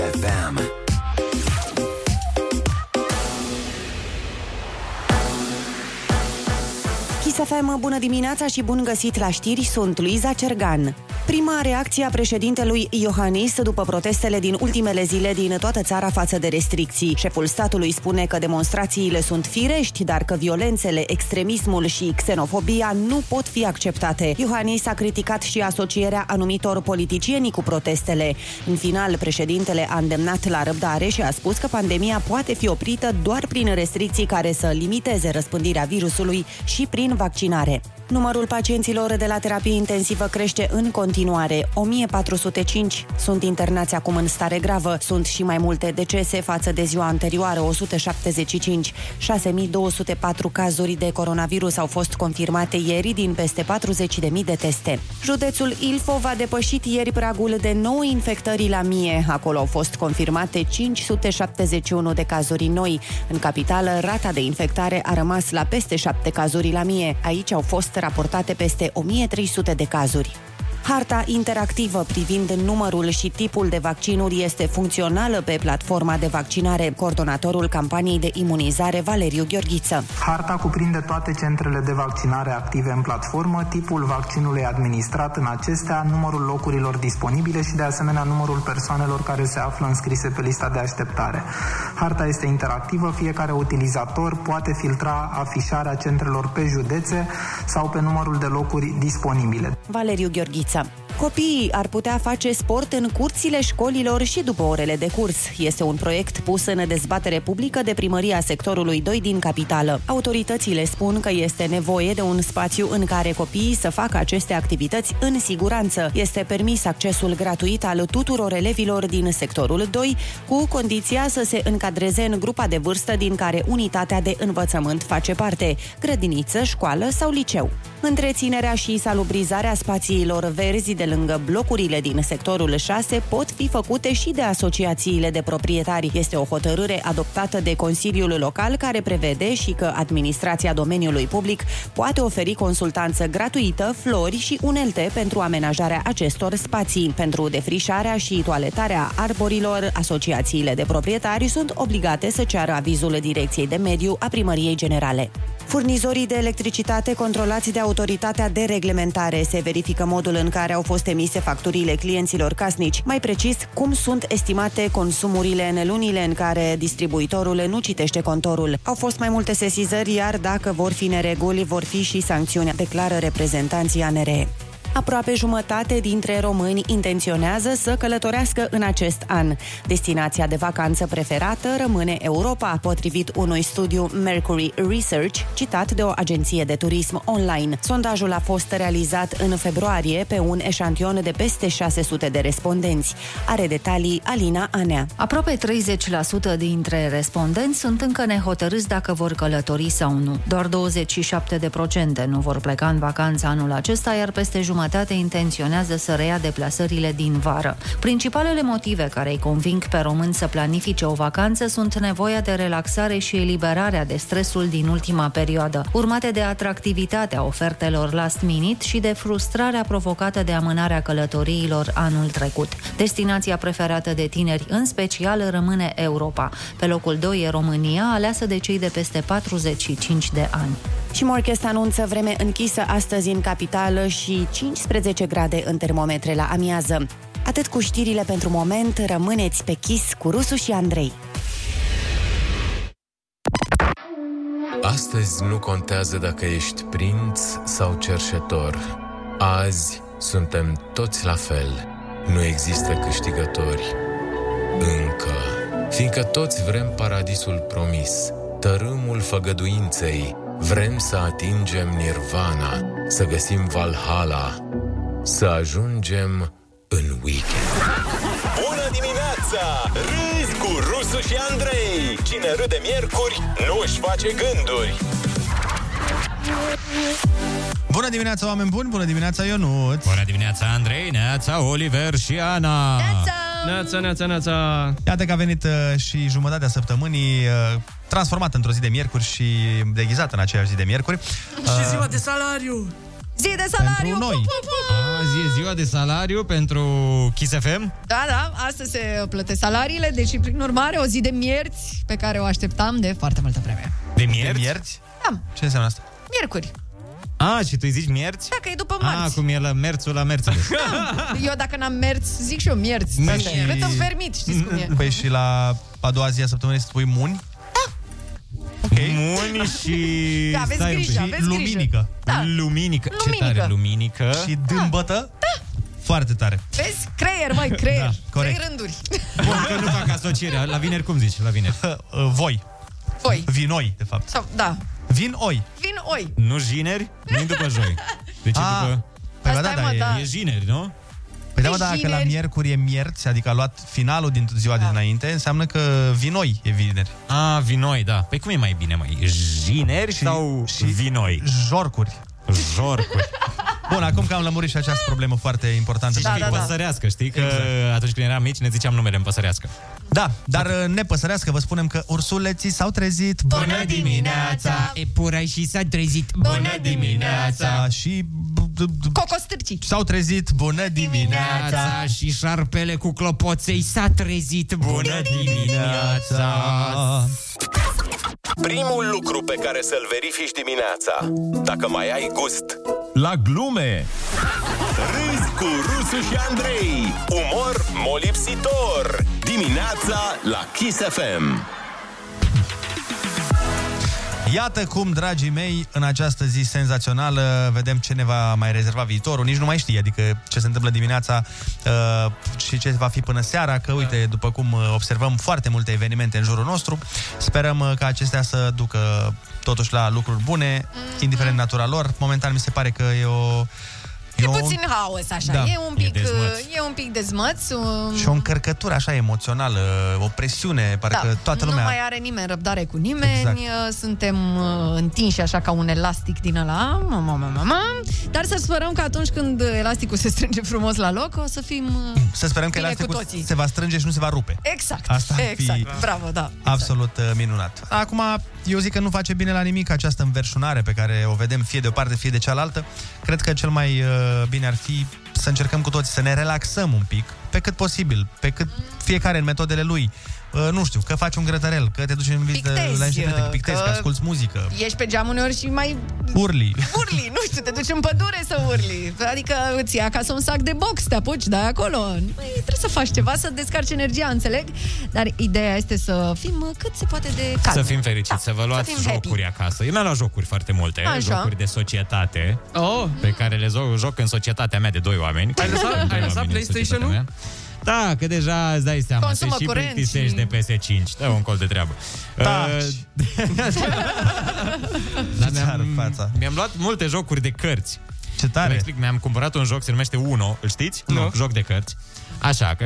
FM. FM, bună dimineața și bun găsit la știri, sunt Luiza Cergan. Prima reacție a președintelui Iohannis după protestele din ultimele zile din toată țara față de restricții. Șeful statului spune că demonstrațiile sunt firești, dar că violențele, extremismul și xenofobia nu pot fi acceptate. Iohannis a criticat și asocierea anumitor politicieni cu protestele. În final, președintele a îndemnat la răbdare și a spus că pandemia poate fi oprită doar prin restricții care să limiteze răspândirea virusului și prin vaccinare. Numărul pacienților de la terapie intensivă crește în continuare. 1405 sunt internați acum în stare gravă. Sunt și mai multe decese față de ziua anterioară, 175. 6204 cazuri de coronavirus au fost confirmate ieri din peste 40.000 de teste. Județul Ilfov a depășit ieri pragul de 9 infectări la mie. Acolo au fost confirmate 571 de cazuri noi. În capitală, rata de infectare a rămas la peste 7 cazuri la mie. Aici au fost raportate peste 1300 de cazuri. Harta interactivă privind numărul și tipul de vaccinuri este funcțională pe platforma de vaccinare. Coordonatorul campaniei de imunizare Valeriu Gheorghiță. Harta cuprinde toate centrele de vaccinare active în platformă, tipul vaccinului administrat în acestea, numărul locurilor disponibile și de asemenea numărul persoanelor care se află înscrise pe lista de așteptare. Harta este interactivă, fiecare utilizator poate filtra afișarea centrelor pe județe sau pe numărul de locuri disponibile. Valeriu Gheorghiță. Some. Copiii ar putea face sport în curțile școlilor și după orele de curs. Este un proiect pus în dezbatere publică de primăria sectorului 2 din capitală. Autoritățile spun că este nevoie de un spațiu în care copiii să facă aceste activități în siguranță. Este permis accesul gratuit al tuturor elevilor din sectorul 2, cu condiția să se încadreze în grupa de vârstă din care unitatea de învățământ face parte, grădiniță, școală sau liceu. Întreținerea și salubrizarea spațiilor verzi de lângă blocurile din sectorul 6 pot fi făcute și de asociațiile de proprietari. Este o hotărâre adoptată de Consiliul Local care prevede și că administrația domeniului public poate oferi consultanță gratuită, flori și unelte pentru amenajarea acestor spații. Pentru defrișarea și toaletarea arborilor, asociațiile de proprietari sunt obligate să ceară avizul Direcției de Mediu a Primăriei Generale. Furnizorii de electricitate controlați de autoritatea de reglementare se verifică modul în care au fost emise facturile clienților casnici. Mai precis, cum sunt estimate consumurile în lunile în care distribuitorul nu citește contorul. Au fost mai multe sesizări, iar dacă vor fi nereguli, vor fi și sancțiuni, declară reprezentanții ANRE. Aproape jumătate dintre români intenționează să călătorească în acest an. Destinația de vacanță preferată rămâne Europa, potrivit unui studiu Mercury Research, citat de o agenție de turism online. Sondajul a fost realizat în februarie pe un eșantion de peste 600 de respondenți. Are detalii Alina Anea. Aproape 30% dintre respondenți sunt încă nehotărâți dacă vor călători sau nu. Doar 27% nu vor pleca în vacanță anul acesta, iar peste jumătate jumătate intenționează să reia deplasările din vară. Principalele motive care îi conving pe români să planifice o vacanță sunt nevoia de relaxare și eliberarea de stresul din ultima perioadă, urmate de atractivitatea ofertelor last minute și de frustrarea provocată de amânarea călătoriilor anul trecut. Destinația preferată de tineri în special rămâne Europa. Pe locul 2 e România, aleasă de cei de peste 45 de ani. Și Morchest anunță vreme închisă astăzi în capitală și 15 grade în termometre la amiază. Atât cu știrile pentru moment, rămâneți pe chis cu Rusu și Andrei. Astăzi nu contează dacă ești prinț sau cerșetor. Azi suntem toți la fel. Nu există câștigători. Încă. Fiindcă toți vrem paradisul promis, tărâmul făgăduinței, Vrem să atingem nirvana, să găsim Valhalla, să ajungem în weekend. Bună dimineața! Râzi cu Rusu și Andrei! Cine râde miercuri, nu își face gânduri! Bună dimineața, oameni buni! Bună dimineața, Ionuț! Bună dimineața, Andrei, Neața, Oliver și Ana! Neața, neața, neața! Iată că a venit uh, și jumătatea săptămânii uh, transformată într-o zi de miercuri și deghizată în aceeași zi de miercuri. Și ziua de salariu! Zi de salariu! Pentru noi. Pu, pu, pu. Azi e ziua de salariu pentru Kiss FM. Da, da, astăzi se plătesc salariile, deci prin urmare o zi de mierți pe care o așteptam de foarte multă vreme. De De mierți? mierți? Da, Ce înseamnă asta? miercuri. A, și tu îi zici mierți? Dacă e după A, marți. cum e la merțul la Mercedes. Eu dacă n-am mers, zic și eu mierți. Mă, Asta e. și- Cât îmi permit, știți cum e. Păi și la a doua zi a săptămânii să spui muni? Ok. Muni și... Da, aveți stai un grijă, pic. aveți luminică. Da. Luminică. Ce Luminică. tare, luminică. Și dâmbătă? Da. Foarte tare. Vezi? Creier, mai creier. Da, corect. Trei rânduri. Bun, că nu fac asocierea. La vineri cum zici? La vineri. Uh, Voi. Voi. Vinoi, de fapt. Sau, da. Vin oi. Vin oi. Nu jineri, nu după joi. Deci e Ah, după... Păi Asta da, e, da, mă, e, da. E jineri, nu? Păi da, mă, Deci dacă la vineri- miercuri e mierți, adică a luat finalul din ziua de dinainte, înseamnă că vinoi e vineri. A, vinoi, da. Păi cum e mai bine, mai? Jineri Și- sau și- vinoi? Jorcuri. Jorcuri. Bun, acum că am lămurit și această problemă foarte importantă. Da, Da, da, da, da. Păsărească, știi că Exact. atunci când eram mici ne ziceam numele în păsărească. Da, dar uh, nepăsărească, vă spunem că ursuleții s-au trezit. Bună dimineața! Epurai și s-a trezit. Bună dimineața! Și b- b- b- Cocostârcii. s-au trezit. Bună dimineața! și șarpele cu clopoței s-a trezit. Bună dimineața! Primul lucru pe care să-l verifici dimineața. Dacă mai ai gust. La glume. Râzi cu Rusu și Andrei. Umor molipsitor. Dimineața la Kiss FM Iată cum, dragii mei, în această zi senzațională vedem ce ne va mai rezerva viitorul. Nici nu mai știi, adică ce se întâmplă dimineața uh, și ce va fi până seara, că uite, după cum uh, observăm foarte multe evenimente în jurul nostru, sperăm uh, ca acestea să ducă totuși la lucruri bune, indiferent natura lor. Momentan mi se pare că e o... E o- puțin haos, așa. Da. E un pic, E dezmăț. e un pic dezmăț. um, Și o încărcătură așa emoțională, o presiune, parcă da, toată lumea... Nu mai are nimeni răbdare cu nimeni, Exact. exact. suntem uh, întinși așa ca un elastic din ăla, mama, mama, mama. dar să sperăm că atunci când elasticul se strânge frumos la loc, o să fim... uh, Să sperăm că Bine elasticul cu toții. se va strânge și nu se va rupe. Exact, Asta ar fi exact, bravo, da. Absolut uh, minunat. Acum, eu zic că nu face bine la nimic această înverșunare pe care o vedem fie de o parte, fie de cealaltă. Cred că cel mai uh, bine ar fi să încercăm cu toții să ne relaxăm un pic, pe cât posibil, pe cât fiecare în metodele lui. Uh, nu știu, că faci un grătărel, că te duci în vizită Pictezi, la niște prieteni, că pictezi, că, că- asculti muzică, Ești pe geam uneori și mai urli. urli, nu știu, te duci în pădure să urli. Adică îți iei acasă un sac de box, te apuci, dai acolo. Măi, trebuie să faci ceva, să descarci energia, înțeleg? Dar ideea este să fim uh, cât se poate de calm. Să fim fericiți, Da, să vă luați fim happy. jocuri acasă. Eu mi-am luat jocuri foarte multe, Așa. jocuri de societate, Oh, pe care le joc, joc în societatea mea de doi oameni. Ai lăsat- Doi ai lăsat oameni în PlayStation-ul? Societatea mea. Da, că deja îți dai seama, Consumă te și curent plictisești și- de PS5. Dă un col de treabă. Taci. Dar Ce-ți arăt mi-am, fața? mi-am luat multe jocuri de cărți. Ce Vă tare! explic, mi-am cumpărat un joc, se numește Uno, îl știți? Nu. Joc de cărți. Așa, că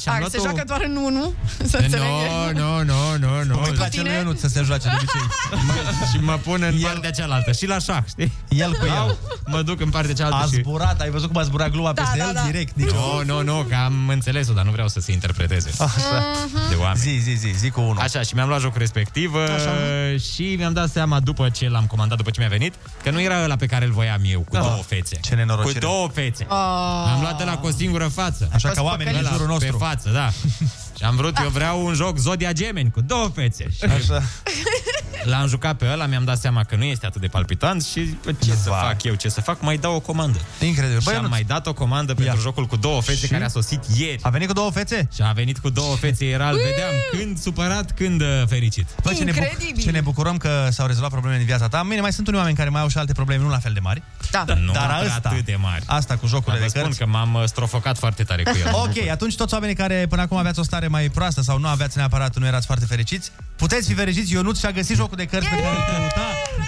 și-am A, luat se o... joacă doar în unul, să înțeleg. No, no, no, no, no. Îi place tine? lui Ionuț să se joace de obicei. Mă, și mă pun în El- partea cealaltă. Și la șah, știi? El cu el. Mă duc în partea cealaltă A și... zburat, ai văzut cum a zburat gluma Da, peste da, el? da. Direct, nici Nu, nu, nu, că am înțeles-o, dar nu vreau să se interpreteze Așa. de oameni. Zi, zi, zi, zi cu unul. Așa, și mi-am luat jocul respectiv uh, și mi-am dat seama după ce l-am comandat, după ce mi-a venit, că nu era ăla pe care îl voiam eu, cu două fețe. Ce nenorocire. Cu două fețe. Ah. Am luat de la cu o singură față. Așa ca oamenii din Ăla jurul nostru. Pe față, da. Și am vrut, eu vreau un joc Zodia Gemeni cu două fețe. Și Așa. l-am jucat pe ăla, mi-am dat seama că nu este atât de palpitant și bă, ce să Vai. fac eu, ce să fac, mai dau o comandă. Incredibil. și Băi, am nu... mai dat o comandă pentru Ia. jocul cu două fețe Și? care a sosit ieri. A venit cu două fețe? Și a venit cu două fețe, era, îl vedeam când supărat, când uh, fericit. Bă, ce ne, buc- Incredibil. ce ne bucurăm că s-au rezolvat problemele în viața ta. Bine, mai sunt unii oameni care mai au și alte probleme, nu la fel de mari. Da. Nu Dar Dar asta- atât de mari. Asta cu jocurile Dar de vă spun cărți. că m-am uh, strofocat foarte tare cu el. Ok, atunci toți oamenii care până acum aveați o stare mai proastă sau nu aveați neapărat, nu erați foarte fericiți, puteți fi fericiți. Ionuț și-a găsit jocul de cărți pe care îl căuta.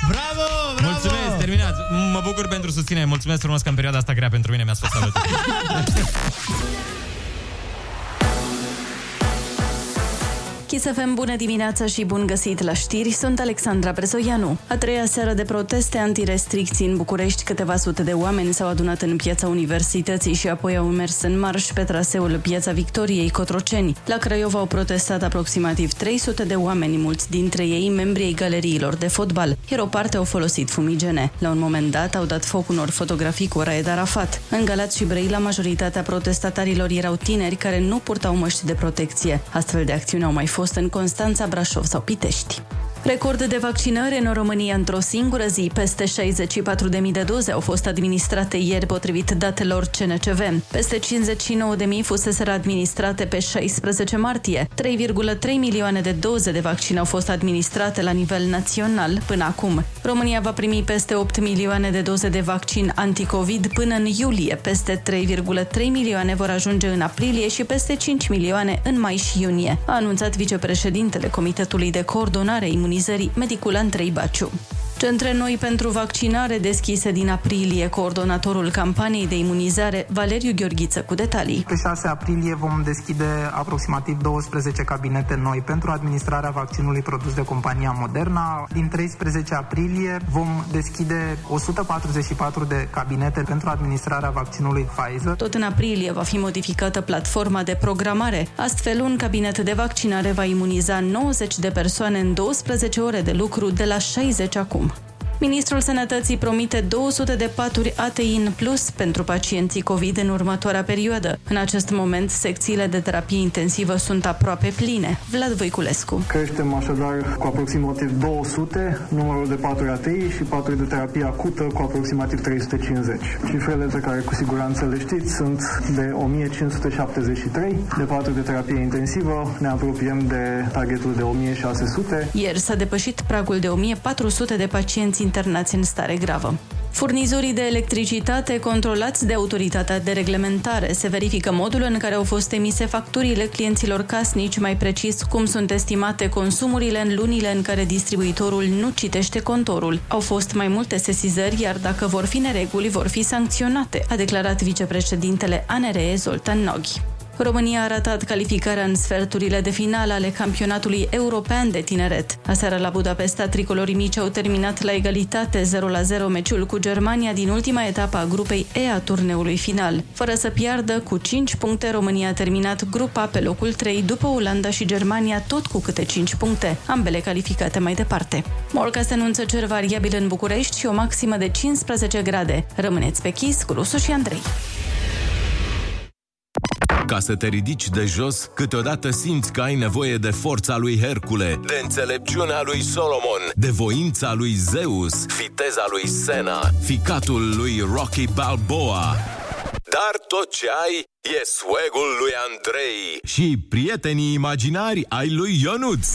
Bravo! bravo! Mulțumesc, terminați. Mă bucur pentru susținere. Mulțumesc frumos că în perioada asta grea pentru mine mi-ați fost alături. Chisafem, bună dimineața și bun găsit la știri, sunt Alexandra Brezoianu. A treia seară de proteste antirestricții în București, câteva sute de oameni s-au adunat în piața Universității și apoi au mers în marș pe traseul Piața Victoriei Cotroceni. La Craiova au protestat aproximativ 300 de oameni, mulți dintre ei membri ai galeriilor de fotbal, iar o parte au folosit fumigene. La un moment dat au dat foc unor fotografii cu Raed Arafat. În Galați și Brăila, majoritatea protestatarilor erau tineri care nu purtau măști de protecție. Astfel de acțiuni au mai fost în Constanța, Brașov sau Pitești. Record de vaccinări în România într-o singură zi. Peste 64.000 de doze au fost administrate ieri potrivit datelor CNCV. Peste 59.000 fuseseră administrate pe 16 martie. 3,3 milioane de doze de vaccin au fost administrate la nivel național până acum. România va primi peste 8 milioane de doze de vaccin anticovid până în iulie. Peste 3,3 milioane vor ajunge în aprilie și peste 5 milioane în mai și iunie, a anunțat vicepreședintele Comitetului de Coordonare Imunității imunizării, medicul Andrei Baciu. Centre noi pentru vaccinare deschise din aprilie, coordonatorul campaniei de imunizare, Valeriu Gheorghiță, cu detalii. Pe 6 aprilie vom deschide aproximativ 12 cabinete noi pentru administrarea vaccinului produs de compania Moderna. Din 13 aprilie vom deschide 144 de cabinete pentru administrarea vaccinului Pfizer. Tot în aprilie va fi modificată platforma de programare. Astfel, un cabinet de vaccinare va imuniza 90 de persoane în 12 ore de lucru de la 60 acum. Ministrul Sănătății promite 200 de paturi ATI în plus pentru pacienții COVID în următoarea perioadă. În acest moment, secțiile de terapie intensivă sunt aproape pline. Vlad Voiculescu. Creștem așadar cu aproximativ 200 numărul de paturi ATI și paturi de terapie acută cu aproximativ 350. Cifrele pe care cu siguranță le știți sunt de 1573 de paturi de terapie intensivă. Ne apropiem de targetul de 1600. Ieri s-a depășit pragul de 1400 de pacienți internați în stare gravă. Furnizorii de electricitate controlați de autoritatea de reglementare se verifică modul în care au fost emise facturile clienților casnici, mai precis cum sunt estimate consumurile în lunile în care distribuitorul nu citește contorul. Au fost mai multe sesizări, iar dacă vor fi nereguli, vor fi sancționate, a declarat vicepreședintele ANRE Zoltan Noghi. România a ratat calificarea în sferturile de finală ale campionatului european de tineret. Aseară la Budapesta, tricolorii mici au terminat la egalitate 0-0 meciul cu Germania din ultima etapă a grupei E a turneului final. Fără să piardă, cu 5 puncte, România a terminat grupa pe locul 3 după Olanda și Germania tot cu câte 5 puncte, ambele calificate mai departe. Morca se anunță cer variabil în București și o maximă de 15 grade. Rămâneți pe chis cu Rusu și Andrei. Ca să te ridici de jos, câteodată simți că ai nevoie de forța lui Hercule, de înțelepciunea lui Solomon, de voința lui Zeus, viteza lui Sena, ficatul lui Rocky Balboa. Dar tot ce ai e swag-ul lui Andrei și prietenii imaginari ai lui Ionuț.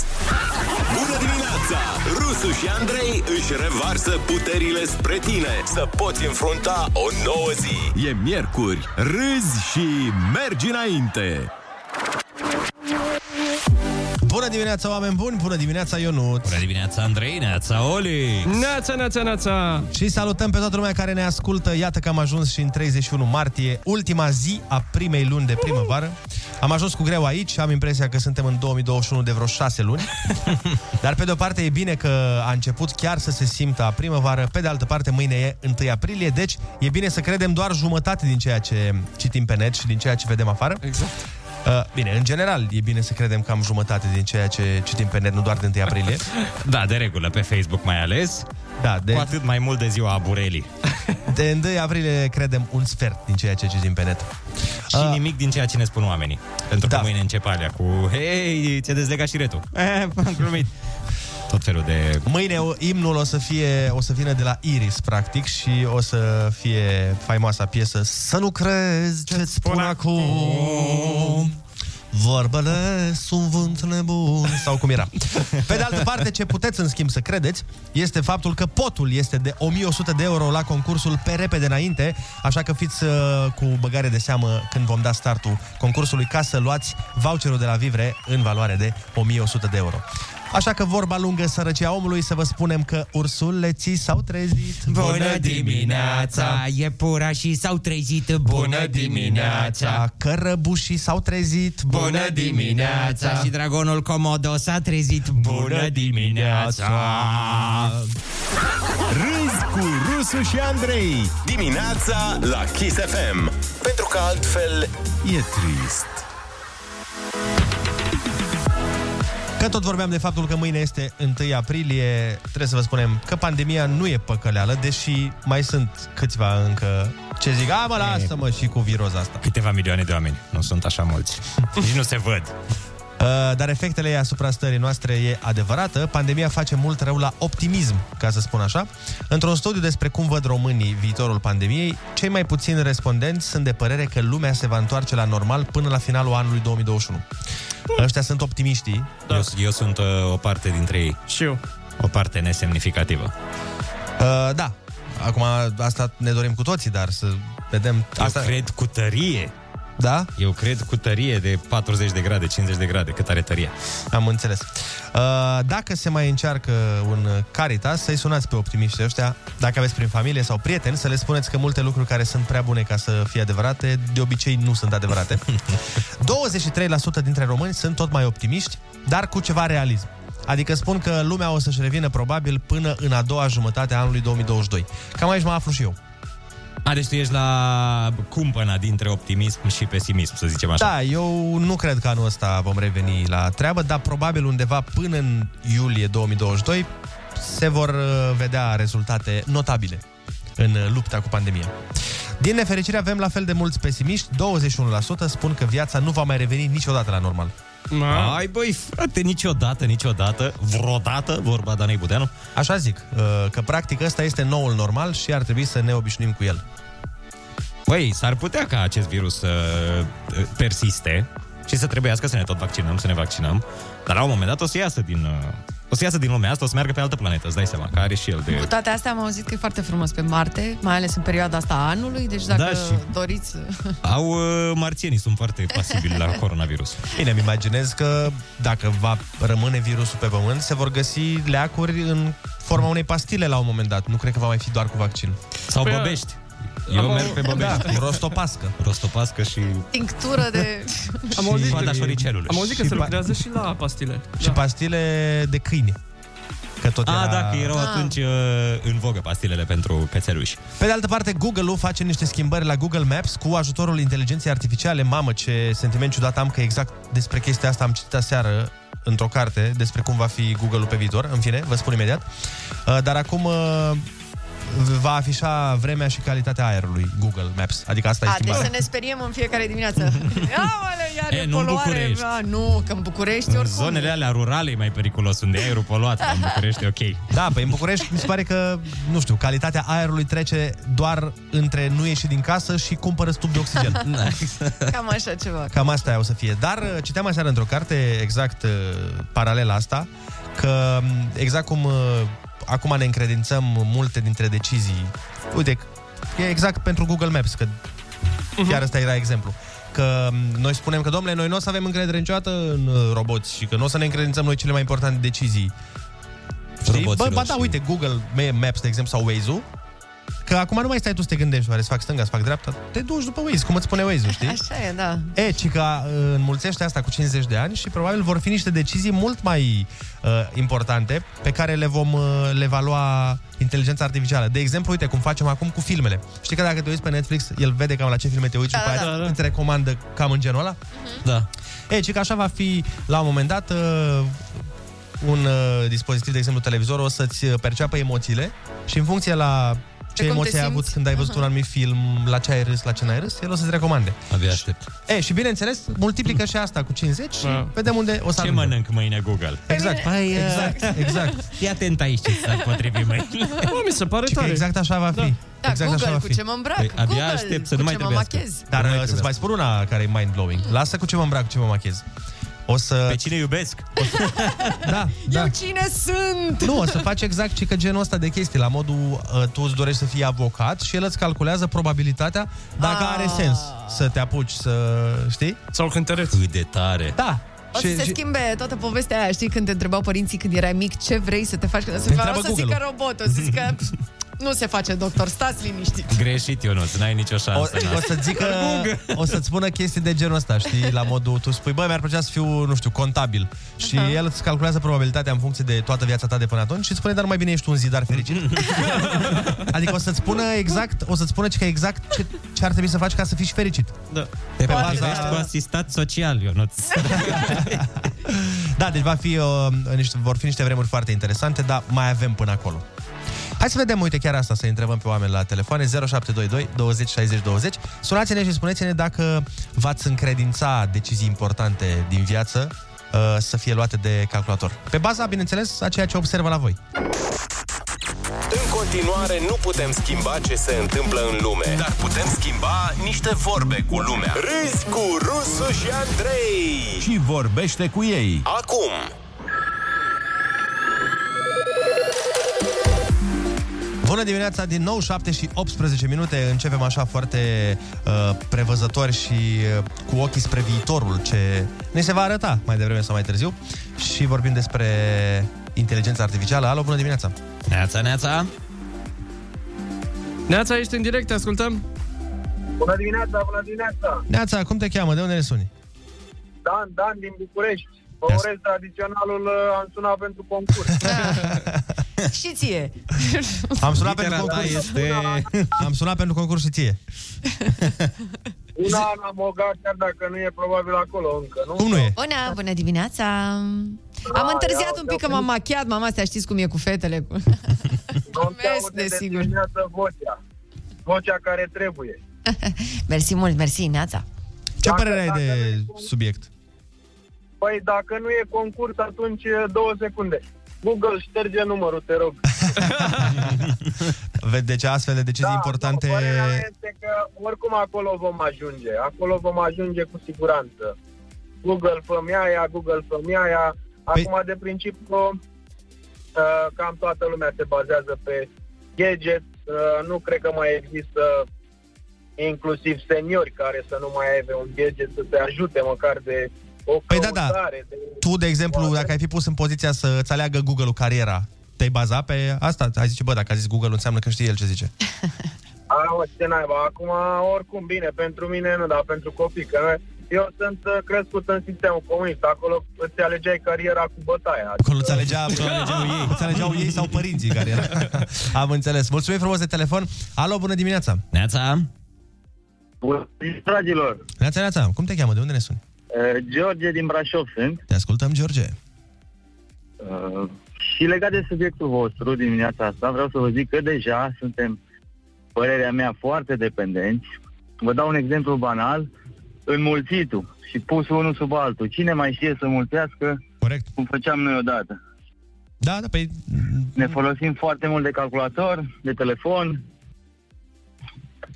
Bună dimineața! Rusu și Andrei își revarsă puterile spre tine să poți înfrunta o nouă zi. E miercuri, râzi și mergi înainte! Bună dimineața, oameni buni! Bună dimineața, Ionut! Bună dimineața, Andrei! Neața, Oli! Neața, neața, neața! Și salutăm pe toată lumea care ne ascultă. Iată că am ajuns și în 31 martie, ultima zi a primei luni de primăvară. Am ajuns cu greu aici, am impresia că suntem în 2021 de vreo 6 luni. Dar pe de o parte e bine că a început chiar să se simtă a primăvară, pe de altă parte mâine e 1 aprilie, deci e bine să credem doar jumătate din ceea ce citim pe net și din ceea ce vedem afară. Exact. Uh, bine, în general, e bine să credem că am jumătate din ceea ce citim pe net, nu doar de 1 aprilie. Da, de regulă, pe Facebook mai ales. Da, de, Cu atât mai mult de ziua Burelii. de 1 aprilie credem un sfert din ceea ce citim pe net. Și nimic din ceea ce ne spun oamenii. Pentru că Da. mâine începe alea cu Hei, ți-a dezlegat și retul. Eh, am glumit. Tot felul de... Mâine o- imnul o să fie o să vină de la Iris, practic, și o să fie faimoasa piesă Să nu crezi ce-ți spun acum. Vorbele sunt vânt nebun. Sau cum era. Pe de altă parte, ce puteți în schimb să credeți Este faptul că potul este de 1100 de euro La concursul pe repede înainte Așa că fiți uh, cu băgare de seamă Când vom da startul concursului Ca să luați voucherul de la Vivre În valoare de 1100 de euro Așa că vorba lungă sărăcia omului să vă spunem că ursuleții s-au trezit. Bună dimineața, iepurașii s-au trezit, bună dimineața. Cărăbușii s-au trezit. Bună dimineața! Și dragonul Comodo s-a trezit. Bună dimineața! Râzi cu Rusu și Andrei. Dimineața la Kiss FM Pentru că altfel e trist Că tot vorbeam de faptul că mâine este 1 aprilie, trebuie să vă spunem că pandemia nu e păcăleală, deși mai sunt câțiva încă ce zic, a mă, lasă-mă și cu viroza asta. Câteva milioane de oameni, nu sunt așa mulți. Nici nu se văd. Uh, dar efectele ei asupra stării noastre e adevărată. Pandemia face mult rău la optimism, ca să spun așa. Într-un studiu despre cum văd românii viitorul pandemiei, cei mai puțini respondenți sunt de părere că lumea se va întoarce la normal până la finalul anului 2021. Ăștia sunt optimiștii. da. eu, eu sunt uh, o parte dintre ei Și eu. O parte nesemnificativă Uh, da, acum asta ne dorim cu toții, dar să vedem... Eu Asta... cred cu tărie Da? Eu cred cu tărie de 40 de grade, 50 de grade, cât are tăria. Am înțeles. Uh, dacă se mai încearcă un Caritas, să-i sunați pe optimiștii ăștia, dacă aveți prin familie sau prieteni, să le spuneți că multe lucruri care sunt prea bune ca să fie adevărate, de obicei nu sunt adevărate. 23% dintre români sunt tot mai optimiști, dar cu ceva realism. Adică spun că lumea o să-și revină probabil până în a doua jumătate a anului 2022. Cam aici mă aflu și eu. A, deci tu ești la cumpăna dintre optimism și pesimism, să zicem așa. Da, eu nu cred că anul ăsta vom reveni la treabă, dar probabil undeva până în iulie 2022 se vor uh, vedea rezultate notabile în uh, lupta cu pandemia. Din nefericire avem la fel de mulți pesimiști, 21% spun că viața nu va mai reveni niciodată la normal. Ai băi, frate, niciodată, niciodată, vreodată, vorba Danei Budeanu. Așa zic, uh, că practic ăsta este noul normal și ar trebui să ne obișnuim cu el. Băi, s-ar putea ca acest virus să uh, persiste și să trebuiască să ne tot vaccinăm, să ne vaccinăm, dar la un moment dat o să iasă din, uh, o să iasă din lumea asta, o să meargă pe altă planetă, îți dai seama, că are și el de... Cu toate astea am auzit că e foarte frumos pe Marte, mai ales în perioada asta a anului, deci dacă Da, și- doriți... Au uh, marțienii, sunt foarte pasibili la coronavirus. Bine, îmi imaginez că dacă va rămâne virusul pe pământ, se vor găsi leacuri în forma unei pastile la un moment dat. Nu cred că va mai fi doar cu vaccin. Sau Păi, băbești. Eu am merg au- pe băbești. Da, rostopască. Rostopască și... Tinctură de... Am auzit, Coada că, șoricelului. am auzit că Și se pa- lucrează și la pastile. Și pastile de câini. Că tot A, era... da, că erau Ah. atunci uh, în vogă pastilele pentru pețeluși. Pe de altă parte, Google-ul face niște schimbări la Google Maps cu ajutorul inteligenței artificiale. Mamă, ce sentiment ciudat am că exact despre chestia asta am citit aseară într-o carte despre cum va fi Google-ul pe viitor. În fine, vă spun imediat. Uh, Dar acum uh, va afișa vremea și calitatea aerului Google Maps. Adică asta e A, deci schimbarea. să ne speriem în fiecare dimineață. Aoleu, iar E, e, nu în poluare. București. A, nu, că în București În oricum. zonele alea rurale e mai periculos, unde e aerul poluat, dar în București e ok. Da, pe în București mi se pare că, nu știu, calitatea aerului trece doar între nu ieși din casă și cumpără tub de oxigen. Cam așa ceva. Cam asta o să fie. Dar uh, citeam aseară într-o carte exact uh, paralela asta, că m, exact cum uh, acum ne încredințăm multe dintre decizii. Uite, e exact pentru Google Maps, că chiar ăsta era exemplu. Că m, noi spunem că, domnule, noi nu o să avem încredere niciodată în uh, roboți și că nu o să ne încredințăm noi cele mai importante decizii. Știi? Bă, Roboților ba da, și- uite, Google Maps, de exemplu, sau Waze-ul, că acum nu mai stai tu să te gândești, oare să fac stânga, să fac dreapta, te duci după Waze, cum îți spune Waze-ul, știi? Așa e, da. E, ci că uh, înmulțește asta cu 50 de ani și probabil vor fi niște decizii mult mai uh, importante pe care le vom uh, le va lua inteligența artificială. De exemplu, uite cum facem acum cu filmele. Știi că dacă te uiți pe Netflix, el vede cam la ce filme te uiți Da, și după da, aia da. îți recomandă cam în genul ăla? Da. E, ci că așa va fi la un moment dat uh, un uh, dispozitiv, de exemplu televizorul, o să-ți uh, perceapă emoțiile și în funcție la ce cum te emoții ai avut simți? când ai văzut un anumit film, la ce ai râs, la ce n-ai râs, el o să-ți recomande. Abia aștept. E, și bineînțeles, multiplică și asta cu 50 și Da. vedem unde o să Ce ajungem. mănânc mâine Google? Exact. Păi, Exact, exact. Fii atent aici ce s-ar potrivi mâine. Bă, mi se pare Și că tare. exact așa va fi. Da. Da, exact Google, așa va cu fi. ce mă îmbrac, Păi, abia Google, aștept să cu nu mai ce mă trebuiască. machez. Dar Nu mai uh, să-ți trebuie mai spun una care e mind-blowing. Lasă cu ce mă îmbrac, cu ce mă machez. O să... Pe cine iubesc? Da, da. Eu cine sunt? Nu, o să faci exact ce că genul ăsta de chestii, la modul uh, tu îți dorești să fii avocat și el îți calculează probabilitatea dacă Ah. are sens să te apuci să, știi? Sau cântăreț. Cât de tare. Da. O să Și- se și- schimbe toată povestea aia, știi, când te întrebau părinții când erai mic ce vrei să te faci când o să, Te o întreabă să zică Google-ul. robot, o să zică nu se face doctor, stați liniștit. Greșit, Ionuț, n-ai nicio O, șansă. o să zică, o să-ți spună chestii de genul ăsta, știi, la modul, tu spui, bă, mi-ar plăcea să fiu, nu știu, contabil. Și Aha. el îți calculează probabilitatea în funcție de toată viața ta de până atunci și îți spune, dar mai bine ești un zidar fericit. adică o să-ți spună exact, o să-ți spună că exact ce, ce ar trebui să faci ca să fii și fericit. Da. Te Pe baza- potrivești cu asistat social, Ionuț. Da, deci va fi, uh, niște, vor fi niște vremuri foarte interesante, dar mai avem până acolo. Hai să vedem, uite, chiar asta, să întrebăm pe oameni la telefoane 0722 20 60 20. Sunați-ne și spuneți-ne dacă v-ați încredința decizii importante din viață uh, să fie luate de calculator. Pe baza, bineînțeles, a ceea ce observă la voi. În continuare, nu putem schimba ce se întâmplă în lume, dar putem schimba niște vorbe cu lumea. Râzi cu Rusu și Andrei. Și vorbește cu ei. Acum, Bună dimineața, din nou 7 și 18 minute. Începem așa foarte uh, prevăzători și uh, cu ochii spre viitorul ce ne se va arăta mai devreme sau mai târziu. Și vorbim despre inteligența artificială. Alo, bună dimineața! Neața, neața! Neața, ești în direct, te ascultăm? Bună dimineața, bună dimineața! Neața, cum te cheamă? De unde ne suni? Dan, Dan din București. Vă urez tradiționalul, uh, am sunat pentru concurs. și ție. Am sunat Litera pentru ta concurs. este... Am sunat pentru concurs și ție. Una în Amoga, chiar dacă nu e probabil acolo încă, nu? Cum nu e? Bună, bună dimineața! Am întârziat ia, un pic că ia, m-am machiat, mama astea, știți cum e cu fetele. Cu... Nu te aude de desigur. dimineață vocea. Vocea care trebuie. mersi mult, mersi, Neața. Ce Dacă- părere ai dacă de nu e concurs- subiect? Păi dacă nu e concurs, atunci uh, două secunde. Google, șterge numărul, te rog. Vede, deci astfel de decizii Da, importante... Nu, părerea mea este că oricum acolo vom ajunge. Acolo vom ajunge cu siguranță. Google fă aia, Google fă aia. Păi- Acum, de principiu, uh, cam toată lumea se bazează pe gadget. Uh, nu cred că mai există inclusiv seniori care să nu mai aibă un gadget să te ajute măcar de o Păi da, da. căutare. De... Tu, de exemplu, dacă ai fi pus în poziția să-ți aleagă Google-ul cariera, te-ai baza pe asta? Ai zice, bă, dacă a zis Google, înseamnă că știe el ce zice. A, mă, ce naiba. Acum, oricum, bine, pentru mine nu, dar pentru copii, că noi- eu sunt uh, crescut în sistemul comunist, acolo îți alegeai cariera cu bătaia. Acolo îți, alegea, îți, alegeau ei. îți alegeau ei sau părinții care era. Am înțeles. Mulțumim frumos de telefon. Alo, bună dimineața! Neața! Bună, dragilor! Neața, neața, cum te cheamă? De unde ne suni? Uh, George din Brașov sunt. Te ascultăm, George. Uh, și legat de subiectul vostru dimineața asta, vreau să vă zic că deja suntem, părerea mea, foarte dependenți. Vă dau un exemplu banal. Înmulțitul și pus unul sub altul. Cine mai știe să mulțească Corect. cum făceam noi odată? Da, da, păi... Ne folosim foarte mult de calculator, de telefon.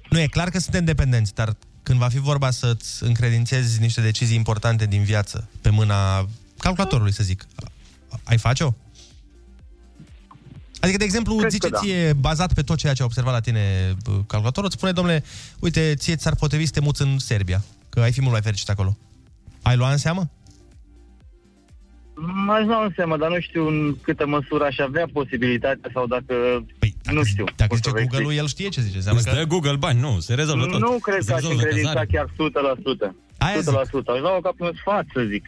Nu, e clar că suntem dependenți, dar când va fi vorba să-ți încredințezi niște decizii importante din viață pe mâna calculatorului, să zic, ai face-o? Adică, de exemplu, Cred zice că da. ție, bazat pe tot ceea ce a observat la tine bă, calculatorul, îți spune, domnule, uite, ție ți-ar potrivi să te muți în Serbia, că ai fi mult mai fericit acolo. Ai luat în seamă? Mai nu în seamă, dar nu știu în câtă măsură aș avea posibilitatea sau dacă... Păi, nu știu. Dacă cum zice să vă Google-ul, explic. el știe ce zice. Înseamnă Îți că... dă Google bani, nu, se rezolvă tot. Nu cred Se că aș rezolvă încredința cazare. chiar 100%. Aia 100%. Aș lua ca pe un sfat, să zic.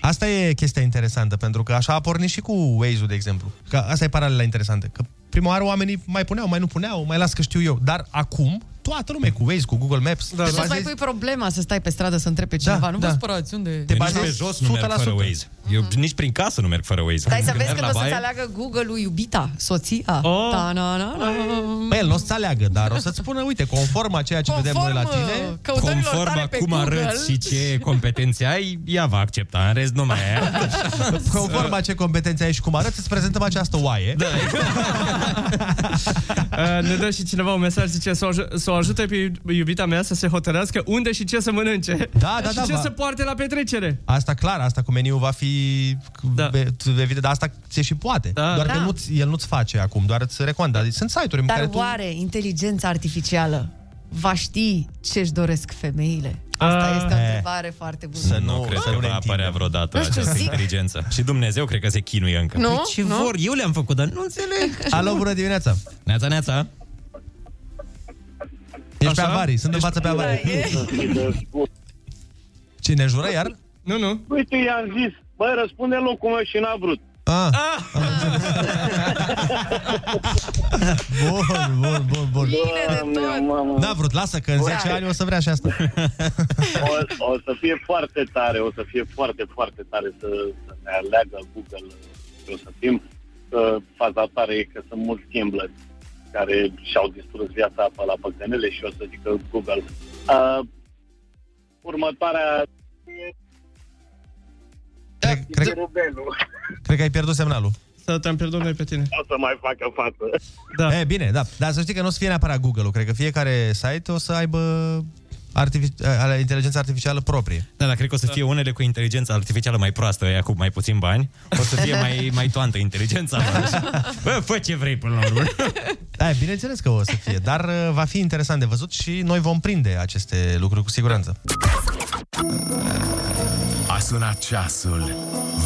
Asta e chestia interesantă, pentru că așa a pornit și cu Waze-ul, de exemplu. Că asta e paralela interesantă. Că prima oară oamenii mai puneau, mai nu puneau, mai las că știu eu. Dar acum, toată lumea cu Waze, cu Google Maps, Da, te Și să mai bazezi... pui problema să stai pe stradă să întrebi pe cineva. Da, nu da. vă spărați, unde... Te Eu nici bazezi pe jos nu merg 100%. fără Waze. Eu nici prin casă nu merg fără Waze. Stai să vezi merg când la o să-ți baie- aleagă Google-ul iubita, soția. Oh. Da, na, na, na. Băi, el nu o să aleagă, dar o să-ți spună, uite, conform a ceea ce vedem noi la Conform, tine, uh, căutărilor Conform tale a pe cum Google. arăți și ce competențe ai, ea va accepta. În rest, nu mai e. conform a ce competențe ai și cum arăți, îți prezentăm această oaie. Da. Uh, ne dă și cineva un mesaj, zice să o, aj- să o ajute pe iubita mea să se hotărească unde și ce să mănânce. Da, da, și da, ce va- să poarte la petrecere. Asta clar, asta cu meniul va fi Da. da. evident, dar asta ți și poate. Da. doar Da. că nu el nu-ți face acum, doar îți recomandă. Sunt site-uri în Dar care tu... oare inteligența artificială va ști ce-și doresc femeile? Asta Ah. este o Eh. întrebare pare foarte bun. Să nu, nu- cred să că nu ne va apărea întindem. vreodată Nu știu, această zic- inteligență. Și Dumnezeu cred că se chinuie încă. Nu? Păi ce Nu? vor? Eu le-am făcut, dar nu înțeleg. Alo, bună dimineața! Neața, neața. Ești pe Așa? avarii, sunt în față pe avarii. Cine jură iar? Nu, nu. Uite, i-am zis, băi, răspunde locul meu și n-a vrut. Ah. Bun, bun, bun, bun. Bine de tot. Mamă, N-a vrut, lasă că în 10 ani o să vrea și asta. o, o să fie foarte tare, o să fie foarte, foarte tare să, să ne aleagă Google și o să fim. Că faza tare e că sunt mulți gambleri care și-au distrus viața pe la păcănele și o să zică Google. Uh, următoarea Cred, cred, Rubelu. cred că ai pierdut semnalul. Să te-am pierdut noi pe tine. O să mai facă față. Da. E, bine, da. Dar să știi că nu o să fie neapărat Google-ul. Cred că fiecare site o să aibă artific- uh, inteligența artificială proprie. Da, dar cred că o să fie unele cu inteligența artificială mai proastă, ea cu mai puțin bani. O să fie mai, mai toantă inteligența. Bă, fă ce vrei până la urmă. Da, bineînțeles că o să fie, dar uh, va fi interesant de văzut și noi vom prinde aceste lucruri cu siguranță. A sunat ceasul.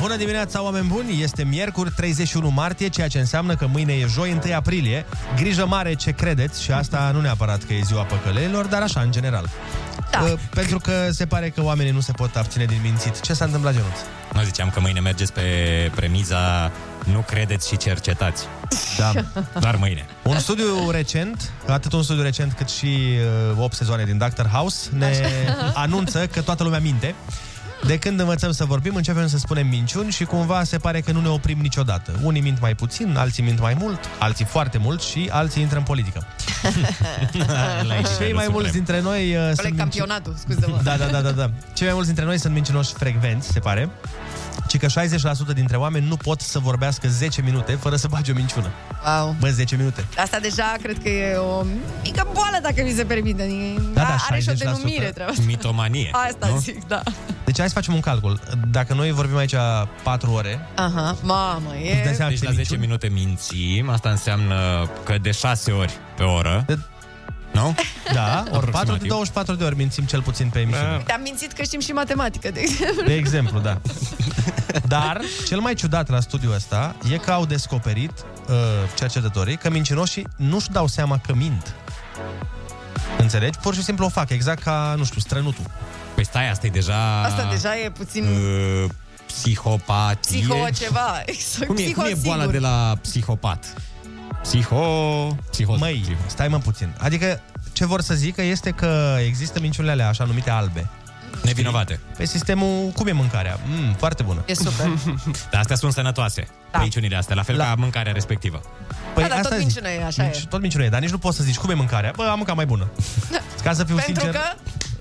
Bună dimineața, oameni buni! Este miercuri 31 martie, ceea ce înseamnă că mâine e joi 1 aprilie. Grijă mare ce credeți și asta nu neapărat că e ziua păcălelilor, dar așa, în general. Da. Uh, Pentru că se pare că oamenii nu se pot abține din mințit. Ce s-a întâmplat, Ionuț? Nu ziceam că mâine mergeți pe premiza nu credeți și cercetați. Da. Doar mâine. Un studiu recent, atât un studiu recent cât și uh, 8 sezoane din Doctor House, ne anunță că toată lumea minte. De când învățăm să vorbim, începem să spunem minciuni și cumva se pare că nu ne oprim niciodată. Unii mint mai puțin, alții mint mai mult, alții foarte mult și alții intră în politică. Cei mai mulți dintre noi uh, sunt Coleg minci- campionatul, scuze-mă. Da, da, da, da, da. Cei mai mulți dintre noi sunt mincinoși frecvenți, se pare. Ci că 60% dintre oameni nu pot să vorbească 10 minute fără să bage o minciună. Wow. Bă, 10 minute. Asta deja cred că e o mică boală, dacă mi se permite. Da, da, Are și o 60%. denumire treaba asta. Mitomanie. Asta nu? zic, da. Deci hai să facem un calcul. Dacă noi vorbim aici 4 ore, Aha, mamă, Îți dai e... seama Deci ce la 10 minciuni? minute mințim, asta înseamnă că de 6 ori pe oră, De- nu? da, ori 4 de Aproximativ. 24 de ori mințim cel puțin pe emisiune. Te-am mințit că știm și matematică, de exemplu. De exemplu, da. Dar, cel mai ciudat la studiul ăsta e că au descoperit uh, cercetătorii că mincinoșii nu-și dau seama că mint. Înțelegi? Pur și simplu o fac, exact ca, nu știu, strănutul. Păi stai, asta e deja... Asta deja e puțin Uh, psihopatie. psiho ceva. Exact, Cum e, psiho cum e boala sigur. de la psihopat? Psiho... Psiho... Măi, psiho. stai mă puțin. Adică, ce vor să zică este că există minciunile alea așa numite albe. Nevinovate. Pe sistemul, cum e mâncarea? Mm, foarte bună. E super. Dar astea sunt sănătoase, Da. da. minciunile astea, la fel La- ca mâncarea respectivă. Păi Da, dar tot zic. minciună e, așa Minci- e. Tot minciună e, dar nici nu poți să zici cum e mâncarea. Bă, am mâncat mai bună. Ca să fiu Pentru sincer. că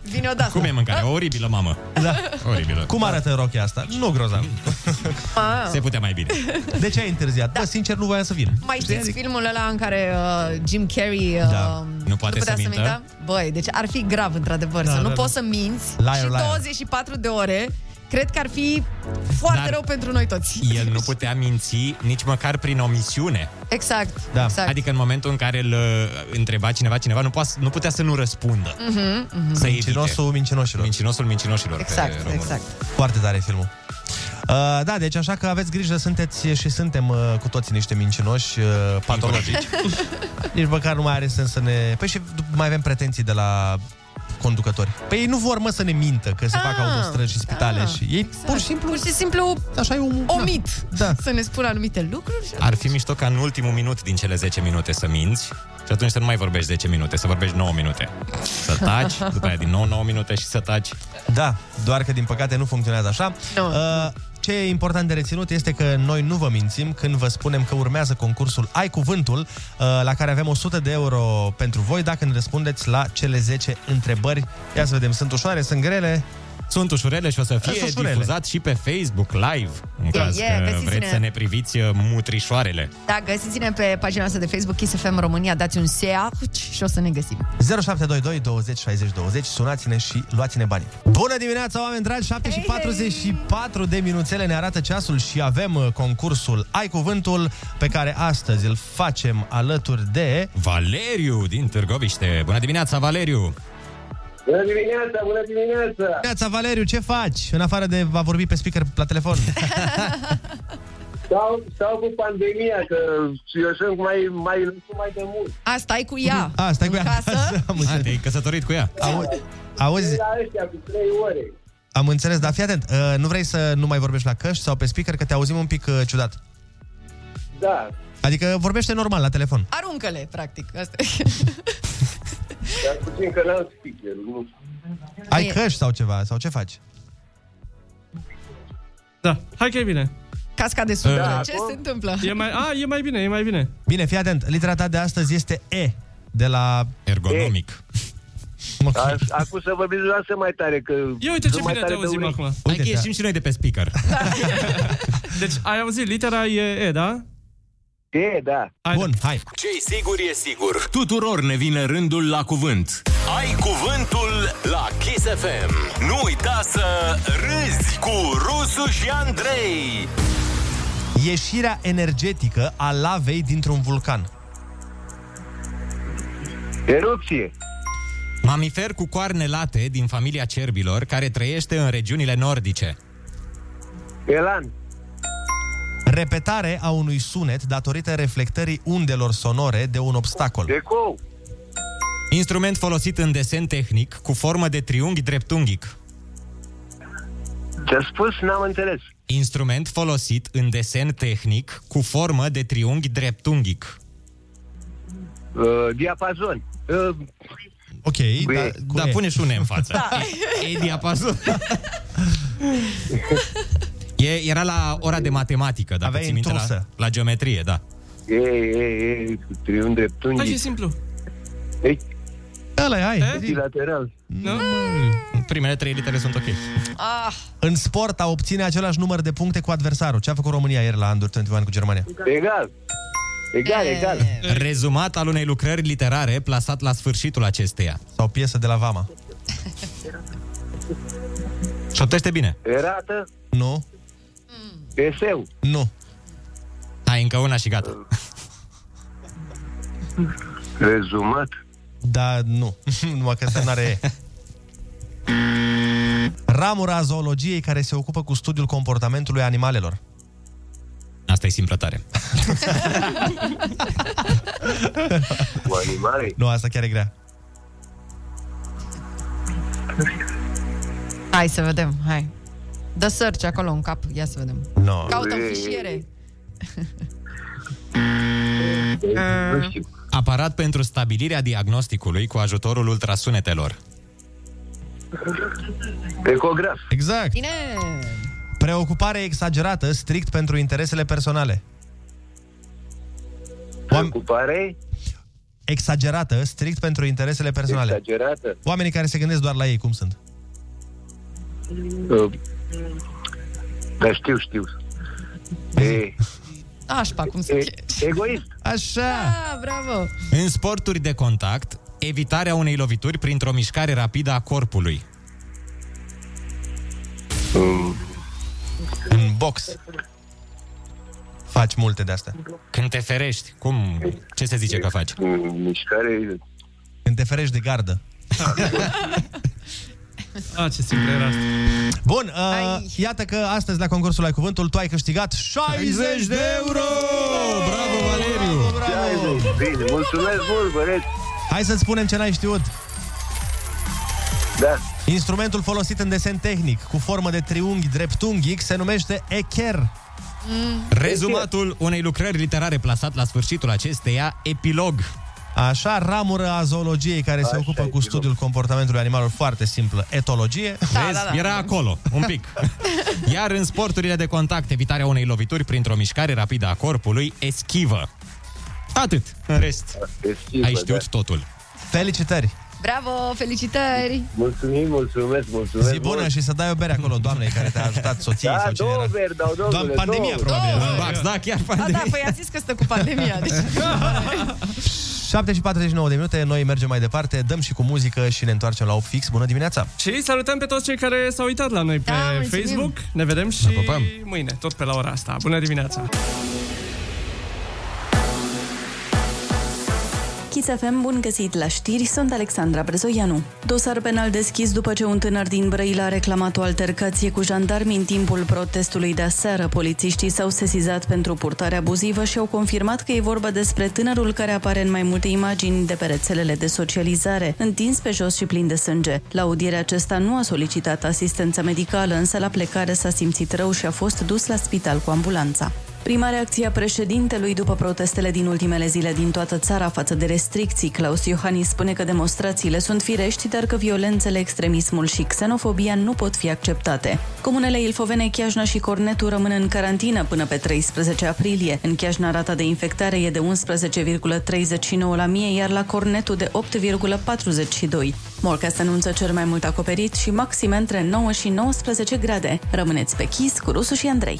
vine odată. Cum e mâncarea? Oribilă, mamă. Da. Oribilă. Cum arată rochia asta? Nu grozav. Ah. Se putea mai bine. De ce ai întârziat? Da. Bă, sincer, nu voiam să vin. Mai Știți? știți Adică- filmul ăla în care uh, Jim Carrey uh, Da. Nu poate putea să mintă? Băi, deci ar fi grav, într-adevăr, Da, să da, nu da. poți să minți Liar, și liar. 24 de ore. Cred că ar fi foarte Dar rău pentru noi toți. El nu putea minți nici măcar prin omisiune. Exact, Da. exact. Adică în momentul în care îl uh, întreba cineva, cineva nu, poate, nu putea să nu răspundă. Mhm, mhm. Să evite. Mincinosul mincinoșilor. Mincinosul mincinoșilor. pe Exact, român. exact. Foarte tare filmul. Uh, da, deci așa că aveți grijă, sunteți și suntem uh, cu toții niște mincinoși uh, patologici. Nici măcar nu mai are sens să ne... Păi și mai avem pretenții de la conducători. Păi ei nu vor, mă, să ne mintă că se Ah, fac autostrăzi și spitale ah, și ei pur și simplu... Pur și simplu Așa e omul. omit Da. să ne spună anumite lucruri. Și Ar fi mișto ca în ultimul minut din cele 10 minute să minți și atunci să nu mai vorbești 10 minute, să vorbești 9 minute. Să taci, după aia din nou 9 minute și să taci. Da, doar că din păcate nu funcționează așa. Nu. Uh, ce e important de reținut este că noi nu vă mințim când vă spunem că urmează concursul Ai Cuvântul, uh, la care avem 100 de euro pentru voi dacă ne răspundeți la cele 10 întrebări. Ia să vedem, sunt ușoare, sunt grele? Sunt ușurele și o să fie Sunt ușurele. difuzat și pe Facebook live, în E, caz e, că găsiți-ne. vreți să ne priviți uh, mutrișoarele. Da, găsiți-ne pe pagina noastră de Facebook Kiss FM România, dați un search și o să ne găsim. 0722 20 60 20 Sunați-ne și luați-ne banii Bună dimineața, oameni dragi 7 și 44 de minuțele ne arată ceasul Și avem uh, concursul Ai Cuvântul Pe care astăzi îl facem alături de Valeriu din Târgoviște. Bună dimineața, Valeriu! Bună dimineața, bună dimineața! Neața Valeriu, ce faci? În afară de a vorbi pe speaker la telefon Stau, stau cu pandemia, că eu sunt mai, mai, mai de mult. A, stai cu ea. A, stai cu în ea. casă. Am A, înțeles. te-ai căsătorit cu ea. Au- Auzi, La ăștia cu trei ore. am înțeles, dar fii atent uh, Nu vrei să nu mai vorbești la căști sau pe speaker Că te auzim un pic uh, ciudat Da, Adică vorbește normal la telefon Aruncă-le, practic. Asta e. dar puțin că n-am speaker. Nu. Ai E- căști sau ceva, sau ce faci? Da, hai că e bine. Casca de sună. Da. Ce se întâmplă? E mai, a, e mai bine, e mai bine. Bine, fii atent, litera ta de astăzi este E De la... Ergonomic. Aș- Acum să vorbiți dumneavoastră mai tare, că... Ia uite ce sunt mai bine te tare pe auzim urechi. acum. Hai că ieșim și noi de pe speaker. Deci ai auzit, litera e E, da? E, da. Bun, hai Ce-i sigur e sigur. Tuturor ne vine rândul la cuvânt. Ai cuvântul la Kiss FM. Nu uita să râzi cu Rusu și Andrei. Ieșirea energetică a lavei dintr-un vulcan Erupție. Mamifer cu coarne late din familia cerbilor care trăiește în regiunile nordice. Elan. Repetare a unui sunet datorită reflectării undelor sonore de un obstacol Ecou. Instrument folosit în desen tehnic cu formă de triunghi dreptunghic. Ce-a spus? N-am înțeles. Instrument folosit în desen tehnic cu formă de triunghi dreptunghic. Uh, diapazon. Uh, Ok, Cu da, E. cu Da, e. pune și une în față. Da. E, e diapazon. E, era la ora de matematică, dacă Aveai ții minte, la, intrusă. la geometrie, da. e, e, e, triunghi Hai, e dreptunghi. simplu. E, Ăla e, hai zi. echilateral. Nu? Primele trei litere sunt ok. Ah, În sport a obține același număr de puncte cu adversarul Ce a făcut România ieri la Under 21 cu Germania? Egal. Egal, E. egal. Rezumat al unei lucrări literare plasat la sfârșitul acesteia. Sau piesă de la Vama Șoptește bine. Erată. Nu, Eseu. nu Hai, încă una și gata. Rezumat. Da, nu Numai că ăsta n-are E Ramura a zoologiei care se ocupă cu studiul comportamentului animalelor Asta e simplă tare. Cu animale. Nu, asta chiar e grea hai să vedem, hai. Dă search acolo în cap, ia să vedem. no. Caută în fișiere. Nu știu. Aparat pentru stabilirea diagnosticului cu ajutorul ultrasunetelor. Ecograf. Exact Bine! Preocupare exagerată strict pentru interesele personale Oam- Ocupare Exagerată strict pentru interesele personale exagerată. Oamenii care se gândesc doar la ei, cum sunt? Uh, Da, știu, știu. E, Așpa, cum se e, cheamă. egoist. Așa Ah, bravo! În sporturi de contact, evitarea unei lovituri printr-o mișcare rapidă a corpului. Um, În box Faci multe de astea Când te ferești, cum, ce se zice că faci? um, mișcare Când te ferești de gardă A, ce simplu era asta. Bun, uh, Ai. iată că astăzi la concursul Ai Cuvântul Tu ai câștigat 60 de euro Bravo, Valeriu! Bravo! Bine, mulțumesc mult, băieți. Hai să-ți spunem ce n-ai știut Da. Instrumentul folosit în desen tehnic cu formă de triunghi dreptunghic se numește echer Rezumatul unei lucrări literare plasat la sfârșitul acesteia, epilog. Așa, ramură a zoologiei care se Așa, ocupă cu epilog. studiul comportamentului animalelor foarte simplă, etologie. Da, Vezi? da, da. Era acolo, un pic. Iar în sporturile de contact, evitarea unei lovituri printr-o mișcare rapidă a corpului, eschivă. Atât. În rest, Estivă, ai știut da. totul. Felicitări! Bravo, felicitări! Mulțumim, mulțumesc, mulțumesc. Zi bună mult. și să dai o bere acolo, doamnei care te-a ajutat, soției Da, sau cine două era. beri, dau, domnule, Doamne, pandemia, două. probabil. Două. Bax, da, chiar Da, da, păi a zis că stă cu pandemia. Deci... 7 și 49 de minute, noi mergem mai departe, dăm și cu muzică și ne întoarcem la 8 fix. Bună dimineața! Și salutăm pe toți cei care s-au uitat la noi pe Da, mulțumim. Facebook. Ne vedem și pupăm. mâine, tot pe la ora asta. Bună dimineața! Kiss FM, bun găsit la știri, sunt Alexandra Brezoianu. Dosar penal deschis după ce un tânăr din Brăila a reclamat o altercație cu jandarmi în timpul protestului de aseară. Polițiștii s-au sesizat pentru purtare abuzivă și au confirmat că e vorba despre tânărul care apare în mai multe imagini de pe rețelele de socializare, întins pe jos și plin de sânge. La audiere acesta nu a solicitat asistență medicală, însă la plecare s-a simțit rău și a fost dus la spital cu ambulanța. Prima reacție a președintelui după protestele din ultimele zile din toată țara față de restricții, Claus Iohannis spune că demonstrațiile sunt firești, dar că violențele, extremismul și xenofobia nu pot fi acceptate. Comunele Ilfovene, Chiajna și Cornetu rămân în carantină până pe 13 aprilie. În Chiajna rata de infectare e de 11,39 la mie, iar la Cornetu de 8,42. Morcast anunță cer mai mult acoperit și maxime între 9 și 19 grade. Rămâneți pe chis cu Rusu și Andrei.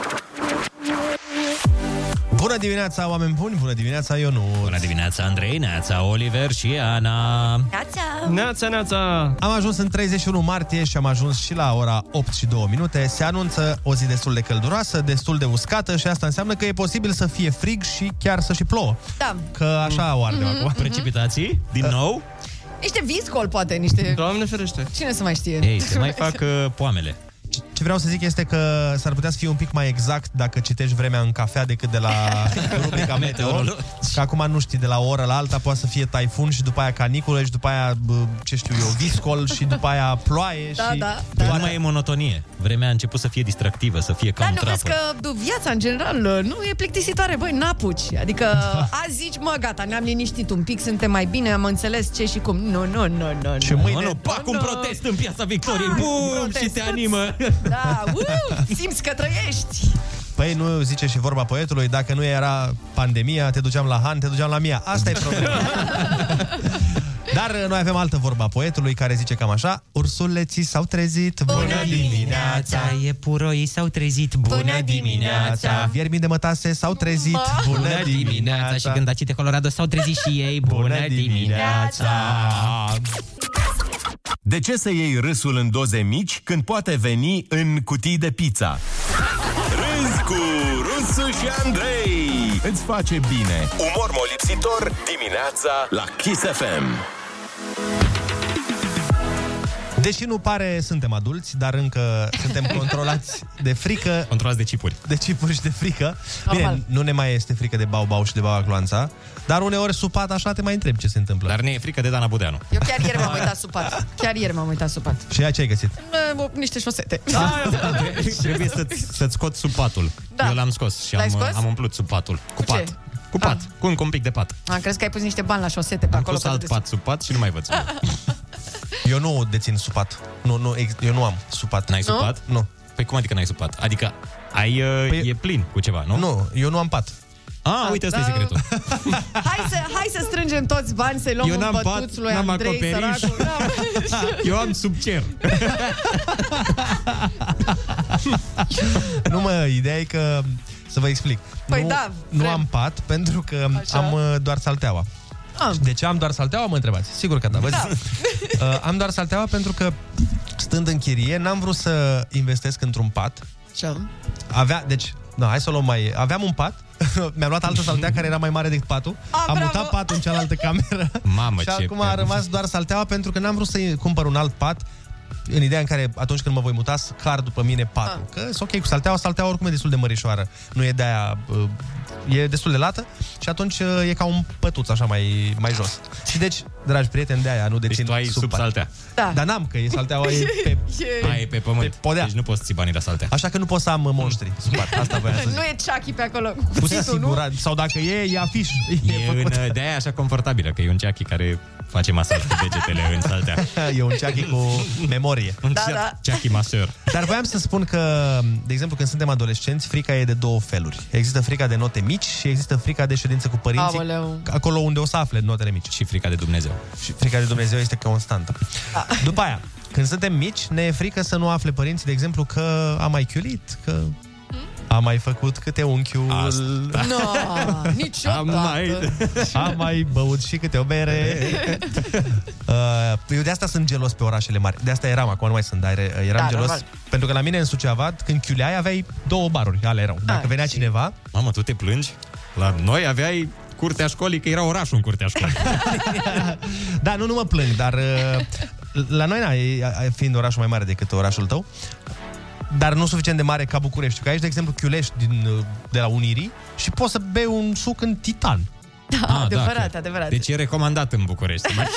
Bună dimineața, oameni buni! Bună dimineața, Ionuț! Bună dimineața, Andrei, Neața, Oliver și Ana. Neața! Neața, neața! Am ajuns în 31 martie și am ajuns și la ora 8 și 2 minute. Se anunță o zi destul de călduroasă, destul de uscată și asta înseamnă că e posibil să fie frig și chiar să și plouă. Da. Că așa o ardem Mhm. acum. Precipitații, din nou. Niște viscol, poate, niște... Doamne ferește! Cine să mai știe? Ei, se mai fac uh, poamele. Ce vreau să zic este că s-ar putea să fie un pic mai exact dacă citești vremea în cafea decât de la rubrica meteo. Meteorologi. Că acum nu știi, de la o oră la alta poate să fie taifun și după aia caniculă și după aia, bă, ce știu eu, viscol și după aia ploaie Da, și... da. Păi nu mai e monotonie. Vremea a început să fie distractivă, să fie ca Dar un nu vezi trapă. că viața, în general, nu e plictisitoare, băi, n-apuci. Adică azi zici, mă, gata, ne-am liniștit un pic, suntem mai bine, am înțeles ce și cum. Nu, nu, nu, nu. Și nu. mâine- Mă, nu, pac, un Nu. protest în piața Victoriei, Hai, bum, și protest, te animă. Da, uh, simți că trăiești. Păi nu zice și vorba poetului, dacă nu era pandemia, te duceam la Han, te duceam la Mia. Asta e problema. Dar noi avem altă vorba a poetului care zice cam așa Ursuleții s-au trezit, bună dimineața Iepuroii s-au trezit, Bună dimineața. Viermii de mătase s-au trezit, Mă. bună dimineața Și gândacii de Colorado s-au trezit și ei, bună dimineața. De ce să iei râsul în doze mici când poate veni în cutii de pizza? Râzi cu Rusu și Andrei. Îți face bine. Umor molipsitor dimineața la Kiss FM Deși nu pare, suntem adulți, dar încă suntem controlați de frică Controlați de cipuri. de cipuri și de frică. Bine, Normal. nu ne mai este frică de bau-bau și de bau dar uneori supat așa te mai întreb ce se întâmplă. Dar ne e frică de Dana Budeanu. Eu chiar ieri m-am uitat supat. Chiar ieri m-am uitat supat. Și ea ce ai găsit? Uh, Niște șosete. Trebuie să-ți, să-ți scot supatul. Da. Eu l-am scos și L-ai am, scos? am umplut supatul. Cu, Cu ce? pat. Cu pat. Cu încă un pic de pat. Am crezut că ai pus niște bani la șosete pe Am acolo. pus pe alt dedesubt. pat sub pat și nu mai văd sub pat. Eu nu dețin supat. Nu, nu, ex- eu nu am supat. N-ai supat? Nu. Păi cum adică n-ai supat? Adică ai, uh, Păi- e plin cu ceva, nu? Nu, eu nu am pat. Ah, uite, ăsta e da. secretul. Hai să, hai să strângem toți bani, să-i luăm Eu un n-am pat, bătuț lui n-am Andrei, acoperiș. săracul. Da. Eu am sub cer. Nu mă, ideea e că... Să vă explic. Păi nu, da, nu vrem. am pat pentru că Așa. am uh, doar salteaua. Ah. De ce am doar salteaua, mă întrebați? Sigur că da, vă zic. Uh, am doar salteaua pentru că, stând în chirie, n-am vrut să investesc într-un pat. Ce? Avea, deci, na, hai să o luăm mai... Aveam un pat, mi-am luat altă saltea care era mai mare decât patul, Ah, am bravo! mutat patul în cealaltă cameră Mamă, și ce... acum a rămas doar salteaua pentru că n-am vrut să cumpăr un alt pat. în ideea în care atunci când mă voi muta, să car după mine patru. Ah. Că sunt ok cu salteaua, salteaua oricum e destul de mărișoară. Nu e de aia, uh, e destul de lată și atunci uh, e ca un pătuț așa mai, mai jos. Și deci, dragi prieteni, de aia nu dețin tu ai sub saltea. Da. Dar n-am, că e salteaua e pe... E- Ai pe pământ. Pe podea. Deci nu poți ții banii la saltea. Așa că nu pot să am uh, monștri sub pat. Asta voiam să zic. Nu e Chucky pe acolo cu Cu cuțitul, nu? siguranță. Sau dacă e, e afiș. E în, de aia e așa confortabilă, că e un ceachi care face masaj cu degetele în saltea. e un ceachi cu memorie. Un Da, da. ceachi maseur. Dar voiam să spun că, de exemplu, când suntem adolescenți, frica e de două feluri. Există frica de note mici și există frica de ședință cu părinții, Aoleu. acolo unde o să afle notele mici. Și frica de Dumnezeu. Și frica de Dumnezeu este constantă. După aia, când suntem mici, ne e frică să nu afle părinții, de exemplu, că am mai chiulit, că am mai făcut câte unchiul. Asta. No, niciodată. Am mai- Am mai băut și câte o bere. uh, eu de asta sunt gelos pe orașele mari. De asta eram, acum nu mai sunt, dar eram Da, gelos. normal. Pentru că la mine în Suceava, când chiuleai, aveai două baruri, ale erau. Dacă Ah, venea și- cineva, Mamă, tu te plângi? La noi aveai curtea școlii, că era orașul în curtea școlii. Da, nu, nu mă plâng, dar uh, la noi, na, e- e- fiind orașul mai mare decât orașul tău, dar nu suficient de mare ca București. Că aici, de exemplu, chiulești din, uh, de la Unirii și poți să bei un suc în titan. Da, adevărat, Ah, că- adevărat. Deci e recomandat în București. să mai-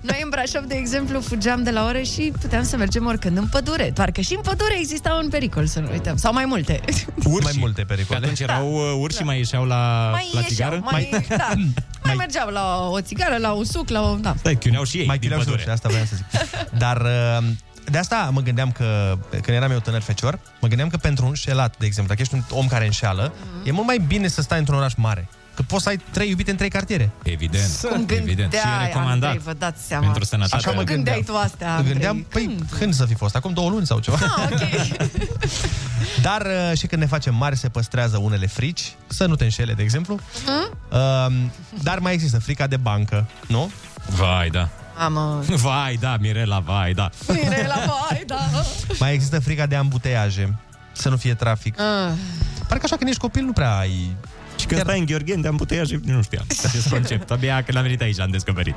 Noi în Brașov, de exemplu, fugeam de la ore și puteam să mergem oricând în pădure. Doar că și în pădure exista un pericol, să nu uităm. Sau mai multe. Urși. Mai multe Că pericole. atunci erau uh, urși mai ieșeau la, mai la ieșeau, țigară? mai, da, mai mergeau la o țigară, la un suc, la o... Da. Da, chiuneau și ei Mai din chiuleau și pădure. urși, asta vreau să zic. Dar uh, de asta mă gândeam că, când eram eu tânăr fecior, mă gândeam că pentru un înșelat, de exemplu, dacă ești un om care înșeală, Mhm. e mult mai bine să stai într-un oraș mare. Că poți să ai trei iubite în trei cartiere. Evident, Cum evident. Și e gândeai, recomandat. Andrei, vă dați seama. Pentru sănătate. Așa mă Cum gândeai gândeam. tu astea, Mă Andrei? gândeam, păi, când să fi fost? Acum două luni sau ceva? Ah, ok. Dar uh, și când ne facem mari se păstrează unele frici, să nu te înșele, de exemplu. Mhm. Uh, dar mai există frica de bancă, nu? Vai, da. Mamă. Vai, da, Mirela, vai, da. Mirela, vai, da. Mai există frica de ambuteiaje, să nu fie trafic. Ah. Parcă așa când ești copil nu prea ai... Și când stai în Gheorghen de ambuteiaje, nu știam acest concept. Abia când am venit aici am descoperit.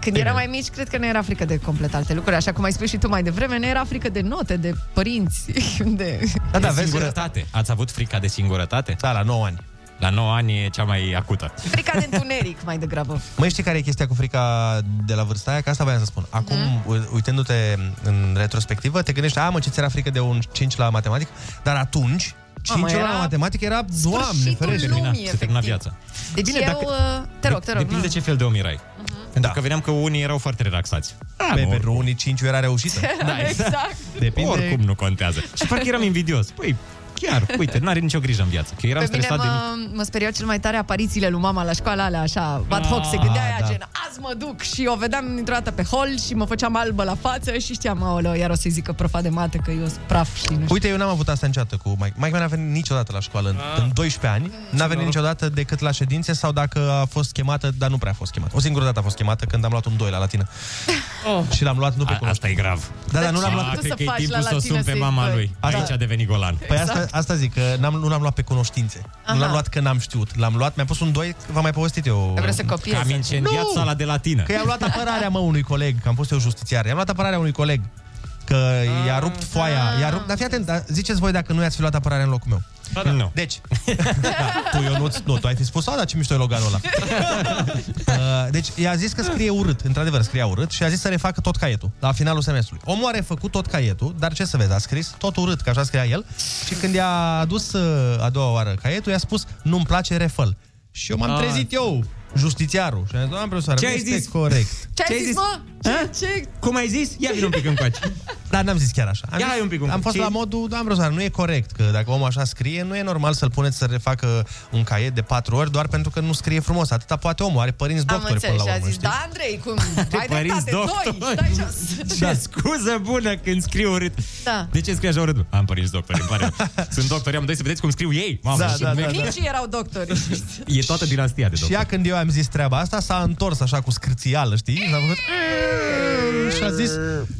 Când eram mai mici, cred că ne era frică de complet alte lucruri. Așa cum ai spus și tu mai devreme, ne era frică de note, de părinți, de... Da, da, de vezi că- singurătate. Ați avut frica de singurătate? Da, la 9 ani. La 9 ani e cea mai acută. Frica de întuneric, mai degrabă. Mai știi care e chestia cu frica de la vârsta aia? Că asta voiam să spun. Acum, Mhm. mm-hmm. uitându-te în retrospectivă, te gândești, a, mă, ce ți era frică de un 5 la matematică? Dar atunci, 5 Mamă, la era matematică era, doamne, sfârșitul ferește. lumii, Termina, se termina efectiv. viața. Deci Bine, eu... dacă- uh, Te rog, te rog. Depinde nu. ce fel de om erai. Pentru Da. că vedeam că unii erau foarte relaxați. Ah, Pe, nu, pentru unii 5 era reușită. Da, exact. Depinde. Oricum nu contează. Și parcă eram invidios. Păi, chiar, uite, n-are nicio grijă în viață. Că eram Pe mine stresat de mic. mă, mă speriau cel mai tare aparițiile lui mama la școală alea, așa, ad hoc, se gândea aia da. gen, azi mă duc și o vedeam dintr-o dată pe hol și mă făceam albă la față și știam, aoleo, iar o să-i zică profa de mate că eu sunt praf și nu știu. Uite, eu n-am avut asta niciodată cu Mike. Mike n-a venit niciodată la școală. În, Ah. în 12 ani, n-a venit niciodată decât la ședințe sau dacă a fost chemată, dar nu prea a fost chemată. O singură dată a fost chemată când am luat un 2 la latină. Oh. Și l-am luat nu pe A, cunoștință. asta e grav. Da, dar nu l-am ce? luat Tu cred să că e faci timpul la să o latină sun pe să-i mama dai. lui. Asta- Aici a devenit golan. Păi asta, asta zic, că n-am, nu l-am luat pe cunoștințe. Aha. Nu l-am luat că n-am știut. L-am luat, mi-a pus un 2, v-am mai povestit eu. Vreau să Că copiez. am incendiat Nu! sala de latină. Că i-am luat apărarea, mă, unui coleg, că am fost eu justițiar. I-am luat apărarea unui coleg. Că i-a rupt foaia, i-a rupt... Dar fii atent, dar ziceți voi dacă nu i-ați fi luat apărarea în locul meu. Nu. Deci, da, tu, eu nu, nu, tu ai fi spus, a, dar ce mișto e Loganul ăla. uh, deci, i-a zis că scrie urât, într-adevăr scria urât și a zis să refacă tot caietul, la finalul semestrului. Omul a refăcut tot caietul, dar ce să vezi, a scris tot urât, că așa scria el, și când i-a adus uh, a doua oară caietul, i-a spus, nu-mi place refăl. Și eu m-am Ah. trezit eu, justițiarul, și am zis, doamne profesoară, Ce nu ai este zis? corect. Ce ai Ce ai zis, zis? mă? Ha? Ce, ce? Cum ai zis? Ia vin un pic încoace. Dar n-am zis chiar așa. Am, Ia zis, hai un pic, un am pic. fost Ce- la modul, doamne profesoară, nu e corect, că dacă omul așa scrie, nu e normal să-l puneți să refacă un caiet de patru ori doar pentru că nu scrie frumos. Atâta poate omul, are părinți Am doctori până înțeles la și a urmă, zis, știi? da, Andrei, cum? Ai părinți dreptate, doi, doctori. stai jos. Ce scuză bună când scriu urât. Da. De ce scrie așa urât? Am părinți doctori, îmi pare. rău. Sunt doctori, amândoi să vedeți cum scriu ei. Mamă, Da, și da, me- da, Nici erau doctori. E toată dinastia de Și doctori. ea când eu am zis treaba asta, s-a întors așa cu scârțială, știi? S-a făcut... Și a zis,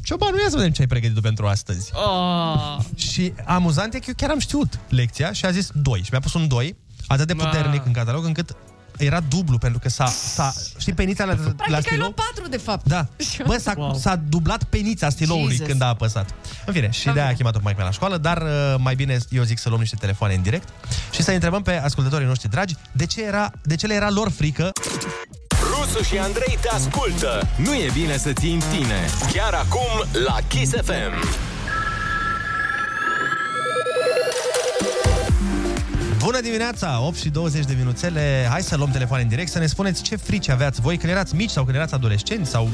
Ciobanu, ia să vedem ce ai pregătit tu pentru astăzi. Oh. Și amuzant e că eu chiar am știut lecția și a zis 2. Și mi-a pus un 2, atât de Ma. puternic în catalog, încât era dublu, pentru că s-a, s-a știi penița la, la Practic ai stilou? luat patru, de fapt. Da. Bă, s-a, wow. s-a dublat penița stiloului Jesus. când a apăsat. În fine, și de-aia a chemat-o mai la școală, dar uh, mai bine eu zic să luăm niște telefoane în direct și să întrebăm pe ascultătorii noștri dragi de ce, era, de ce le era lor frică Rusu și Andrei te ascultă. Nu e bine să ții în tine. Chiar acum la Kiss FM. Bună dimineața, 8 și 20 de minuțele. Hai să luăm telefoane în direct să ne spuneți ce frici aveați voi când erați mici sau când erați adolescenți sau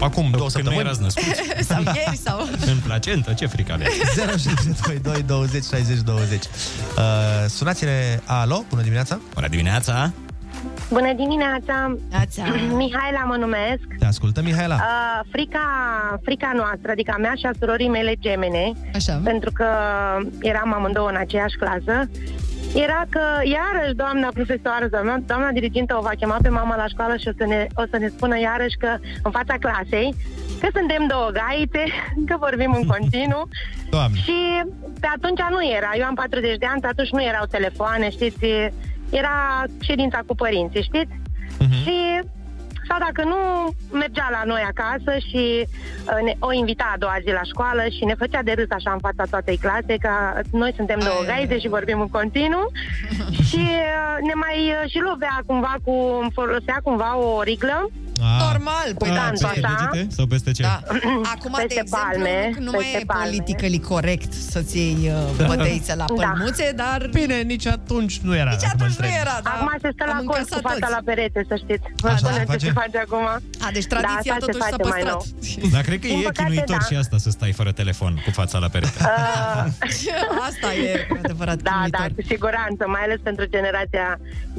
acum două Când nu săptămâni. erați născuți. sau ieri, sau... În placentă, ce frică aveți? 0722 20 60 20. Uh, sunați-ne. Alo, bună dimineața. Bună dimineața. Bună dimineața! Ața. Mihaela mă numesc. Te ascultă, Mihaela. Uh, frica, frica noastră, adică a mea și a surorii mele gemene, Așa. pentru că eram amândouă în aceeași clasă, era că iarăși doamna profesoară, doamna, doamna dirigintă o va chema pe mama la școală și o să, ne, o să ne spună iarăși că în fața clasei că suntem două gaite, că vorbim în continuu. Doamne. Și pe atunci nu era. Eu am 40 de ani, pe atunci nu erau telefoane, știți? Era ședința cu părinții, știți? Și sau dacă nu, mergea la noi acasă și uh, ne, o invita a doua zi la școală și ne făcea de râs așa în fața toatei clase că noi suntem două gaide și vorbim în continuu și uh, ne mai uh, și lovea cumva cu, folosea cumva o riglă Normal, păi da, Canto, Peste așa? degete sau peste ce? Da. Acum, de Peste exemplu, palme, nu, nu mai peste e palme. politically corect să-ți iei uh, Da. bătăiță la Da. pălmuțe, dar... Bine, nici atunci nu era. Nici acum atunci nu întreb. era, da. Acum se stă la Am colț cu încasat fața toți. la perete, să știți. Așa Până se ce face? Se face acum. A, deci tradiția Da, asta se totuși s-a face mai păstrat. Dar cred că Din e păcate, chinuitor da. și asta să stai fără telefon cu fața la perete. Asta e cu adevărat Da, da, chinuitor. cu siguranță, mai ales pentru generația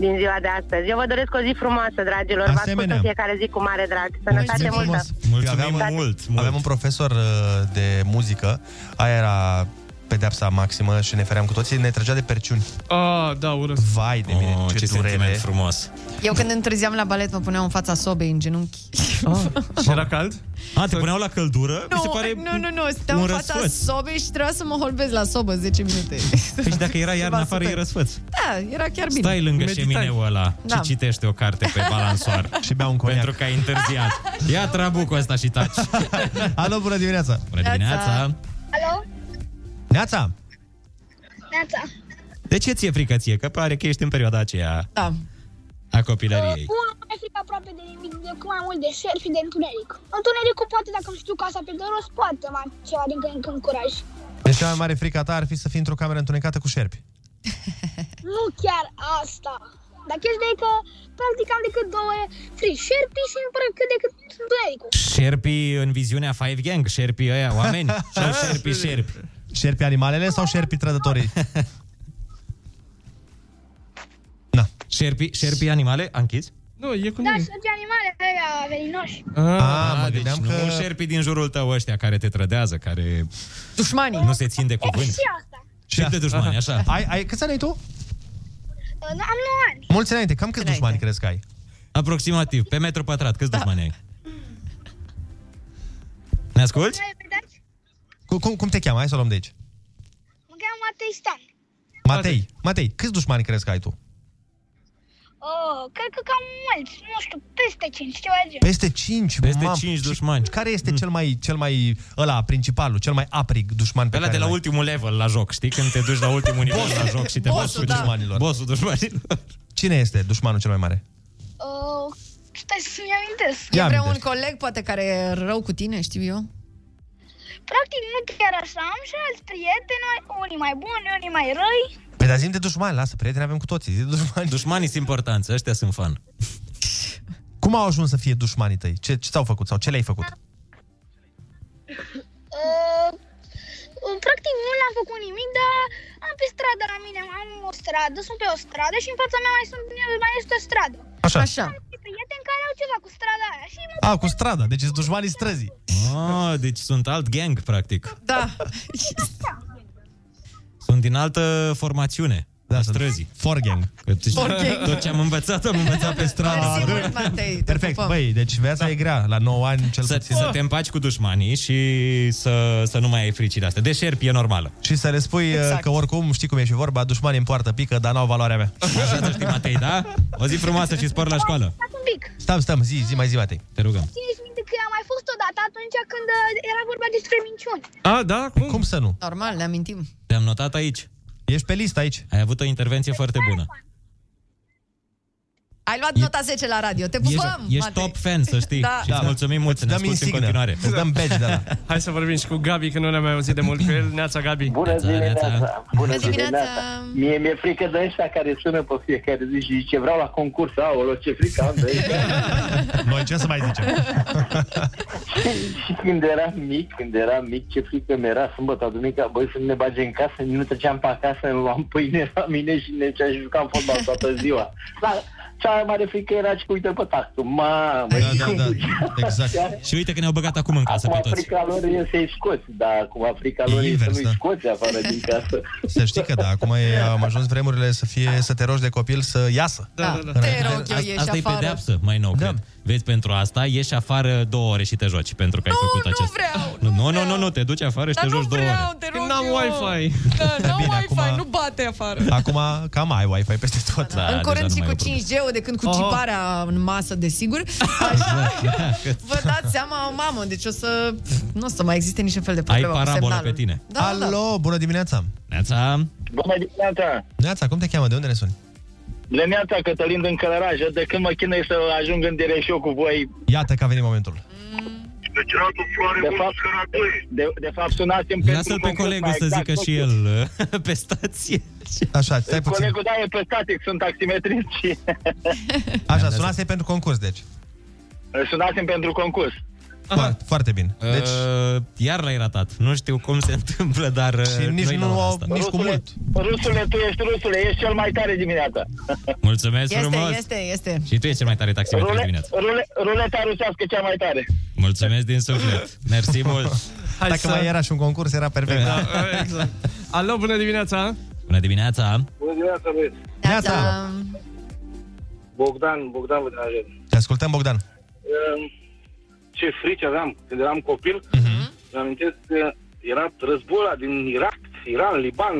din ziua de astăzi. Eu vă doresc o zi frumoasă, dragilor. Vă ascult Asemenea. în fiecare zi cu mare drag. Sănătate Mulțumim multă! frumos. Mulțumim aveam, mult, mult. Aveam un profesor uh, de muzică, aia era pedeapsa maximă și ne feream cu toții, ne trăgea de perciuni. Ah, da, urăsc. Vai de mine, Oh, ce, ce durere. sentiment frumos. Eu când întârziam la balet mă puneam în fața sobei, în genunchi. Și era cald? A, te puneau la căldură? Mi se Nu, pare nu, nu, nu, stăteam un în fața răsfăț. sobei și trebuia să mă holbez la sobă 10 minute. Păi și dacă era iarnă Ceva afară, e super. răsfăț. Da, era chiar bine. Stai lângă Meditai. șemineul ăla Da. și citește o carte pe balansoar. și bea un coniac. Pentru că ai întârziat. Ia trabucul ăsta și taci. Alo, bună dimineața! Bună dimineața! Alo? Neața! Neața. De ce ți-e frică ție? Că pare că ești în perioada aceea da. a copilăriei. Uh, unul mai frică aproape de nimic, decât mai mult de șerpi și de întuneric. Întunericul poate, dacă îmi știu casa pe de rost, poate mai am ceva din când în când curaj. Deci cea mai mare frică a ta ar fi să fii într-o cameră întunecată cu șerpi. Nu chiar asta. Dar chestia e că, practic, am decât două frici. Șerpii și îmi pare cât de cât întunericul. Șerpii în viziunea Five Gang, șerpii ăia, oameni, sau șerpii șerpi. Șerpi animalele sau șerpi trădătorii? Șerpii, șerpii animale, a închis? Nu, e cu Da, și animale aia veninoși. Ah, mă deci nu că... șerpii din jurul tău ăștia care te trădează, care... Dușmanii. Nu se țin de cuvânt. Și asta. Și de dușmani, așa. Ai, ai, câți ani ai tu? Uh, Am 9 ani. Mulți înainte. Cam câți dușmani crezi că ai? Aproximativ, pe metru pătrat, câți dușmani ai? Ne asculti? Cum, cum, cum te cheamă? Hai să o luăm de aici. Mă cheamă Matei Stan. Matei, Matei, câți dușmani crezi că ai tu? Oh, cred că cam mulți, nu știu, peste 5, ceva de genul. Peste 5, Peste mam. cinci Și dușmani. Care este cel mai, cel mai, ăla, principalul, cel mai aprig dușman pe Ăla care de la l-ai? ultimul level la joc, știi? Când te duci la ultimul nivel la joc și te bați Bossul cu dușmanilor. Bossul dușmanilor. Cine este dușmanul cel mai mare? Uh, stai să-mi amintesc. E vreun un coleg, poate, care e rău cu tine, știu eu? Practic nu chiar așa, am și alți prieteni, unii mai buni, unii mai răi. Păi dar zim de dușmani, lasă, prieteni avem cu toții, zi de dușmani. Dușmanii sunt importanți, ăștia sunt fan. Cum au ajuns să fie dușmanii tăi? Ce, ce ți-au făcut sau ce le-ai făcut? Uh, uh, practic nu le-am făcut nimic, dar am pe stradă la mine, am o stradă, sunt pe o stradă și în fața mea mai, sunt, mai este o stradă. Așa. Așa. Am și prieteni care au ceva cu strada aia și mă A, cu strada, deci sunt dușmanii străzii. Ah, deci sunt alt gang, practic. Da. Sunt din altă formațiune. Da, străzii. Forgang. Forgang. Tot ce am învățat, am învățat pe stradă. Mersi mult, Matei. te Perfect. pupăm. Băi, deci viața e grea. La 9 ani cel Să, puțin. să te împaci cu dușmanii și să, să nu mai ai fricile astea. Deșerpi e normală. Și să le spui Exact. exact. că oricum, știi cum e și vorba, dușmanii în poartă pică, dar n-au valoarea mea. Așa să știi, Matei, da? O zi frumoasă și spor la școală. Stați un pic. Stăm, stăm, zi, zi mai zi, Matei. Te rugăm. Țineți minte că a mai fost odată atunci când uh, era vorba despre minciuni. A, da? Cum? Cum să nu? Normal, ne amintim. Te-am notat aici. Ești pe listă aici. Ai avut o intervenție foarte bună. Ai luat nota 10 la radio. Te pupăm, Ești, ești Matei. top fan, să știi. Da. Și îți Da. mulțumim mult să ne Dăm asculti în insignă. continuare. Îți dăm badge de la. Hai să vorbim și cu Gabi, că nu ne-am mai auzit de mult cu el. Neața, Gabi. Bună Neața, dimineața! neața. Bună dimineața. dimineața! Mie mi-e frică de ăștia care sună pe fiecare zi și zice vreau la concurs, aolo, ce frică am de ăștia. Noi ce să mai zicem? și când eram mic, când eram mic, ce frică mi-era sâmbătă, duminica, băi, să nu ne bage în casă, nu treceam pe acasă, nu luam pâine la mine și ne și jucam fotbal toată ziua. Dar cea mai mare frică era și că uite pe tactul, mamă, Da, și da, cum da, ducea. exact. Și uite că ne-au băgat acum în casă Acum pe toți. frica lor e să-i scoți, dar acum frica lor e Invers, să nu-i da. scoți afară din casă. Să știi că da, acum e, am ajuns vremurile să fie să te rogi de copil să iasă. Da, te rog eu, Asta, ieși asta e afară. pedeapsă, mai nou, Da. cred. Vezi, pentru asta ieși afară două ore și te joci, pentru că ai făcut nu acest... vreau, Nu, nu, nu, nu, nu, te duci afară și Dar te nu joci două vreau, ore. te rog Când n-am eu. Wi-Fi. Da, n-am Bine, Wi-Fi, acum- nu bate afară. Acum cam ai Wi-Fi peste tot. Da, în deja curând nu și mai cu e o problemă. 5G, de când cu Oho. ciparea în masă, desigur. Așa, vă dați seama, mamă, deci o să... Nu o să mai existe niciun fel de Ai problemă cu parabolă semnalul. pe tine. Da, da. Alo, bună dimineața! Neața, Bună dimineața! Neața, cum te cheamă? De unde ne suni? Leneața Cătălin din Călăraș, de când mă chinui să ajung în direct și eu cu voi. Iată că a venit momentul. Deci de fapt, de, de fapt sunasem pentru lasă-l pe un concurs, colegul mai să exact, zică nu și știu. el uh, pe stație. Așa, stai puțin. Colegul da e pe static, sunt taximetrist și Așa, sunase pentru concurs, deci. sunasem pentru concurs. Foarte, foarte bine. Deci, Uh, iar l-ai ratat. Nu știu cum se întâmplă, dar uh, și nici noi la nu ora au, asta. nici cu Rusule, mult. Rusule, tu ești Rusule, ești cel mai tare dimineața. Mulțumesc Este, frumos. este, este. Și tu ești cel mai tare taximetru Rule, dimineața. rule, ruleta rusească cea mai tare. Mulțumesc din suflet. Mersi mult. Hai Dacă mai era și un concurs, era perfect. Da, exact. Alo, bună dimineața. Bună dimineața. Bună dimineața, băieți. Neața. Bogdan, Bogdan vă deranjez. Te ascultăm, Bogdan. Ce frici aveam când eram copil. Mhm. Îmi amintesc că era războiul ăla din Irak, Iran, Liban.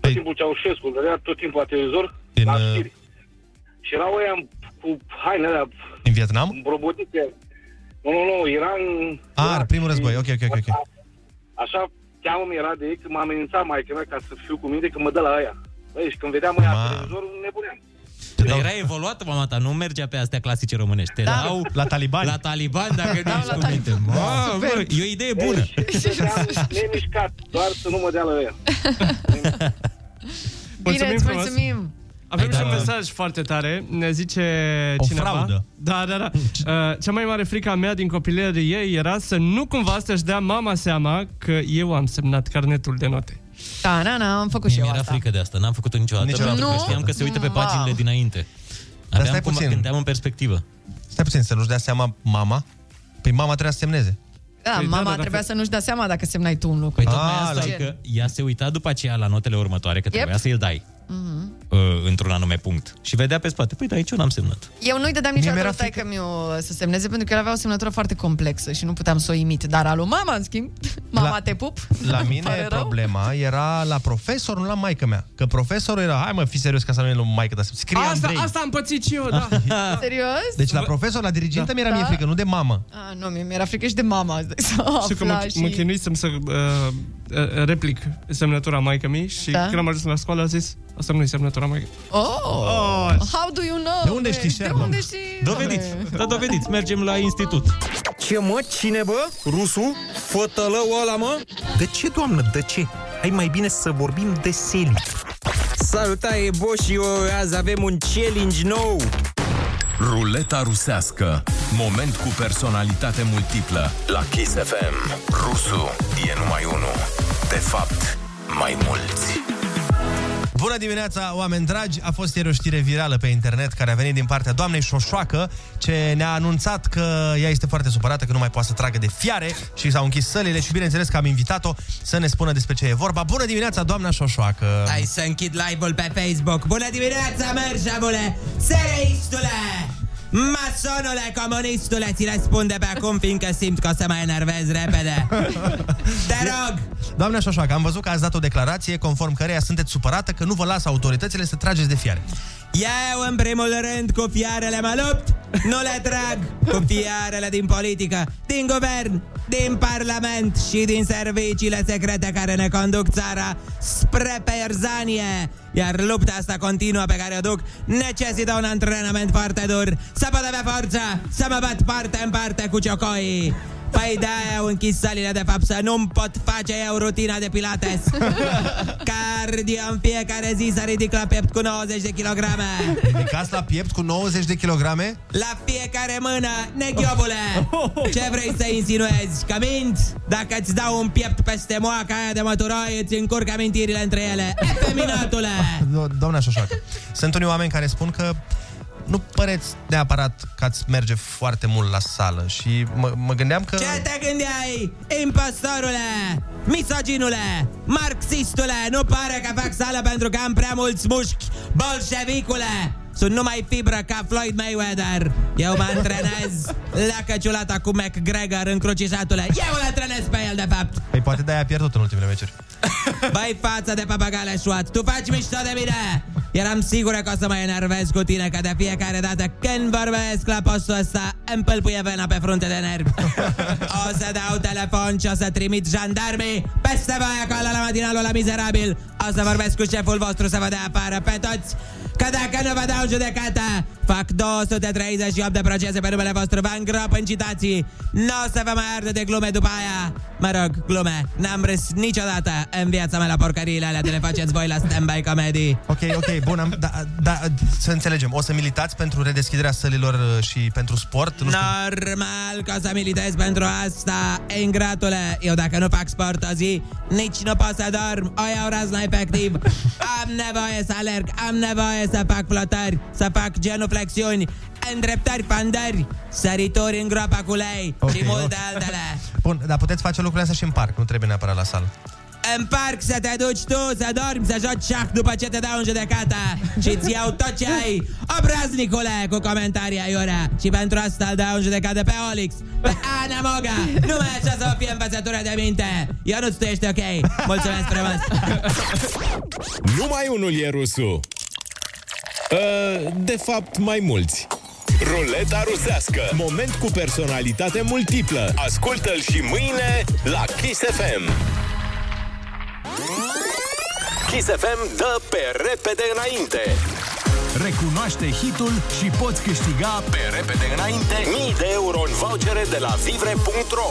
Tot Păi- timpul Ceaușescu, vedea tot timpul la televizor, Din, la uh, știri. Și erau ăia cu hainele alea Din Vietnam? îmbrobotite. Nu, nu, nu, Iran... Ah, Irak primul și- război. Ok, ok, ok. ok. Așa teamă mi era de ei că m-a amenințat mai mea ca să fiu cu minte că mă dă la aia. Băi, și când vedeam ăia Ma- la televizor, nebuneam. Dar era evoluată mama ta, nu mergea pe astea clasice românești. Te Da. dau La talibani. la taliban dacă Da, nu ești la cu minte. Mamă, bă, e o idee bună. Vedeam nemișcat, doar să nu mă dea la ăia. Bine, Mulțumim îți frumos. mulțumim. Avem Hai, și un da. mesaj foarte tare. Ne zice O cineva. fraudă. Da, da, da. Uh, cea mai mare frică a mea din copilărie era să nu cumva să-și dea mama seama că eu am semnat carnetul de note. Da, na, na, am făcut Mie și eu mi-era asta. frică de asta, n-am făcut-o niciodată. Niciodată. pentru că Nu? Știam că se uită pe Wow. paginile dinainte. Dar Aveam stai cum, puțin. gândeam în perspectivă. Stai puțin, să nu-și dea seama mama. Păi mama trebuia să semneze. Da, Păi da, mama da, da, trebuia că- să nu-și dea seama dacă semnai tu un lucru. Păi tocmai Ah, asta la- e că ea se uita după aceea la notele următoare, că trebuia să-i dai Mhm. uh, într-un anume punct. Și vedea pe spate, păi da, aici eu n-am semnat. Eu nu-i dădeam Mie niciodată mi-era lui taică miu să semneze pentru că el avea o semnătură foarte complexă și nu puteam să o imit. Dar alu mama, în schimb, mama La- te pup. La Îmi mine pare rău. problema era la profesor, nu la maică mea. Că profesorul era, hai mă, fi serios ca să nu e lui maică, dar să scrie Asta, Andrei. asta am pățit și eu, da. Serios? Deci la profesor, la dirigintă Da. mi-era mie Da. frică, nu de mamă. A, nu, mie mi-era frică și de mama. Să Știu că afla mă, și... mă chinuisem să uh, uh, replic semnătura maică mi și Da? când am ajuns la școală a zis asta nu e semnătura maică. Oh, Oh. how do you know? De unde băi? știi, De Sherlock? unde știi? Dovediți, băi? da, dovediți, mergem la institut. Ce mă? Cine bă? Rusu? Fătălău ăla mă? De ce, doamnă, de ce? Hai mai bine să vorbim de seli. Salutare, Boșio! Azi avem un challenge nou! Ruleta rusească. Moment cu personalitate multiplă. La Kiss FM. Rusu e numai unul. De fapt, mai mulți. Bună dimineața, oameni dragi! A fost ieri o știre virală pe internet care a venit din partea doamnei Șoșoacă, ce ne-a anunțat că ea este foarte supărată, că nu mai poate să tragă de fiare și s-au închis sălile și bineînțeles că am invitat-o să ne spună despre ce e vorba. Bună dimineața, doamna Șoșoacă! Hai să închid live-ul pe Facebook. Bună dimineața, mărșavule! Sereistule! Masonule, comunistule, ți le spun de pe acum, fiindcă simt că o să mă enervez repede. Te rog! Doamna Șoșoacă, am văzut că ați dat o declarație conform căreia sunteți supărată că nu vă lasă autoritățile să trageți de fiare. Eu, în primul rând, cu fiarele mă lupt, nu le trag cu fiarele din politică, din guvern, din parlament și din serviciile secrete care ne conduc țara spre perzanie. Iar lupta asta continuă pe care o duc necesită un antrenament foarte dur, să pot avea forța, să mă bat parte în parte cu ciocoi. Păi de-aia au închis sălile, de fapt, să nu-mi pot face eu rutina de pilates. Cardio în fiecare zi să ridic la piept cu 90 de kilograme. Ridicați la piept cu 90 de kilograme? La fiecare mână, neghiobule! Ce vrei să insinuezi? Că mint? Dacă îți dau un piept peste moaca aia de măturoi, îți încurc amintirile între ele. Efeminatule! Do- Doamna Șoșoacă, sunt unii oameni care spun că nu păreți neapărat că ați merge foarte mult la sală și mă, mă gândeam că... Ce te gândeai, impostorule, misoginule, marxistule? Nu pare că fac sală pentru că am prea mulți mușchi, bolșevicule! Sunt numai fibră ca Floyd Mayweather. Eu mă antrenez la căciulata cu McGregor încrucișatule. Eu îl antrenez pe el, de fapt. Păi poate de-aia a pierdut în ultimele meciuri. Băi, față de papagale șuat, tu faci mișto de mine! Eram sigură că o să mă enervez cu tine, că de fiecare dată când vorbesc la postul ăsta, îmi pâlpâie vena pe frunte de nervi. O să dau telefon și o să trimit jandarmii peste voi acolo la matinalul la mizerabil. O să vorbesc cu șeful vostru să vă dea afară pe toți, că dacă nu vă dau judecata, fac 238 de procese pe numele vostru, vă îngrop în citații. Nu o să vă mai ardă de glume după aia. Mă rog, glume, n-am râs niciodată în viața mea la porcăriile alea de le faceți voi la stand-by comedy. Ok, ok, bun, am, da, da, să înțelegem. O să militați pentru redeschiderea sălilor uh, și pentru sport? Nu știu. Normal că o să militez pentru asta, ingratule. Eu dacă nu fac sport o zi, nici nu pot să dorm. O iau razna efectiv. Am nevoie să alerg, am nevoie să fac flotări, să fac genuflexiuni, îndreptări pandări, sărituri în groapa cu lei Ok, și multe ok. altele. Bun, dar puteți face lucrurile astea și în parc, nu trebuie neapărat la sală. În parc să te duci tu, să dormi, să joci șah după ce te dau în judecata și îți iau tot ce ai. Obraznicule, cu comentarii aiurea. Și pentru asta îl dau în judecată pe Olix, pe Ana Moga. Numai așa să o fie învățătură de minte. Ionuț, tu ești ok. Mulțumesc frumos. Numai unul e rusul. Uh, de fapt, mai mulți. Ruleta rusească. Moment cu personalitate multiplă. Ascultă-l și mâine la Kiss FM. Kiss FM dă pe repede înainte. Recunoaște hitul și poți câștiga Pe repede înainte mii de euro în vouchere de la vivre.ro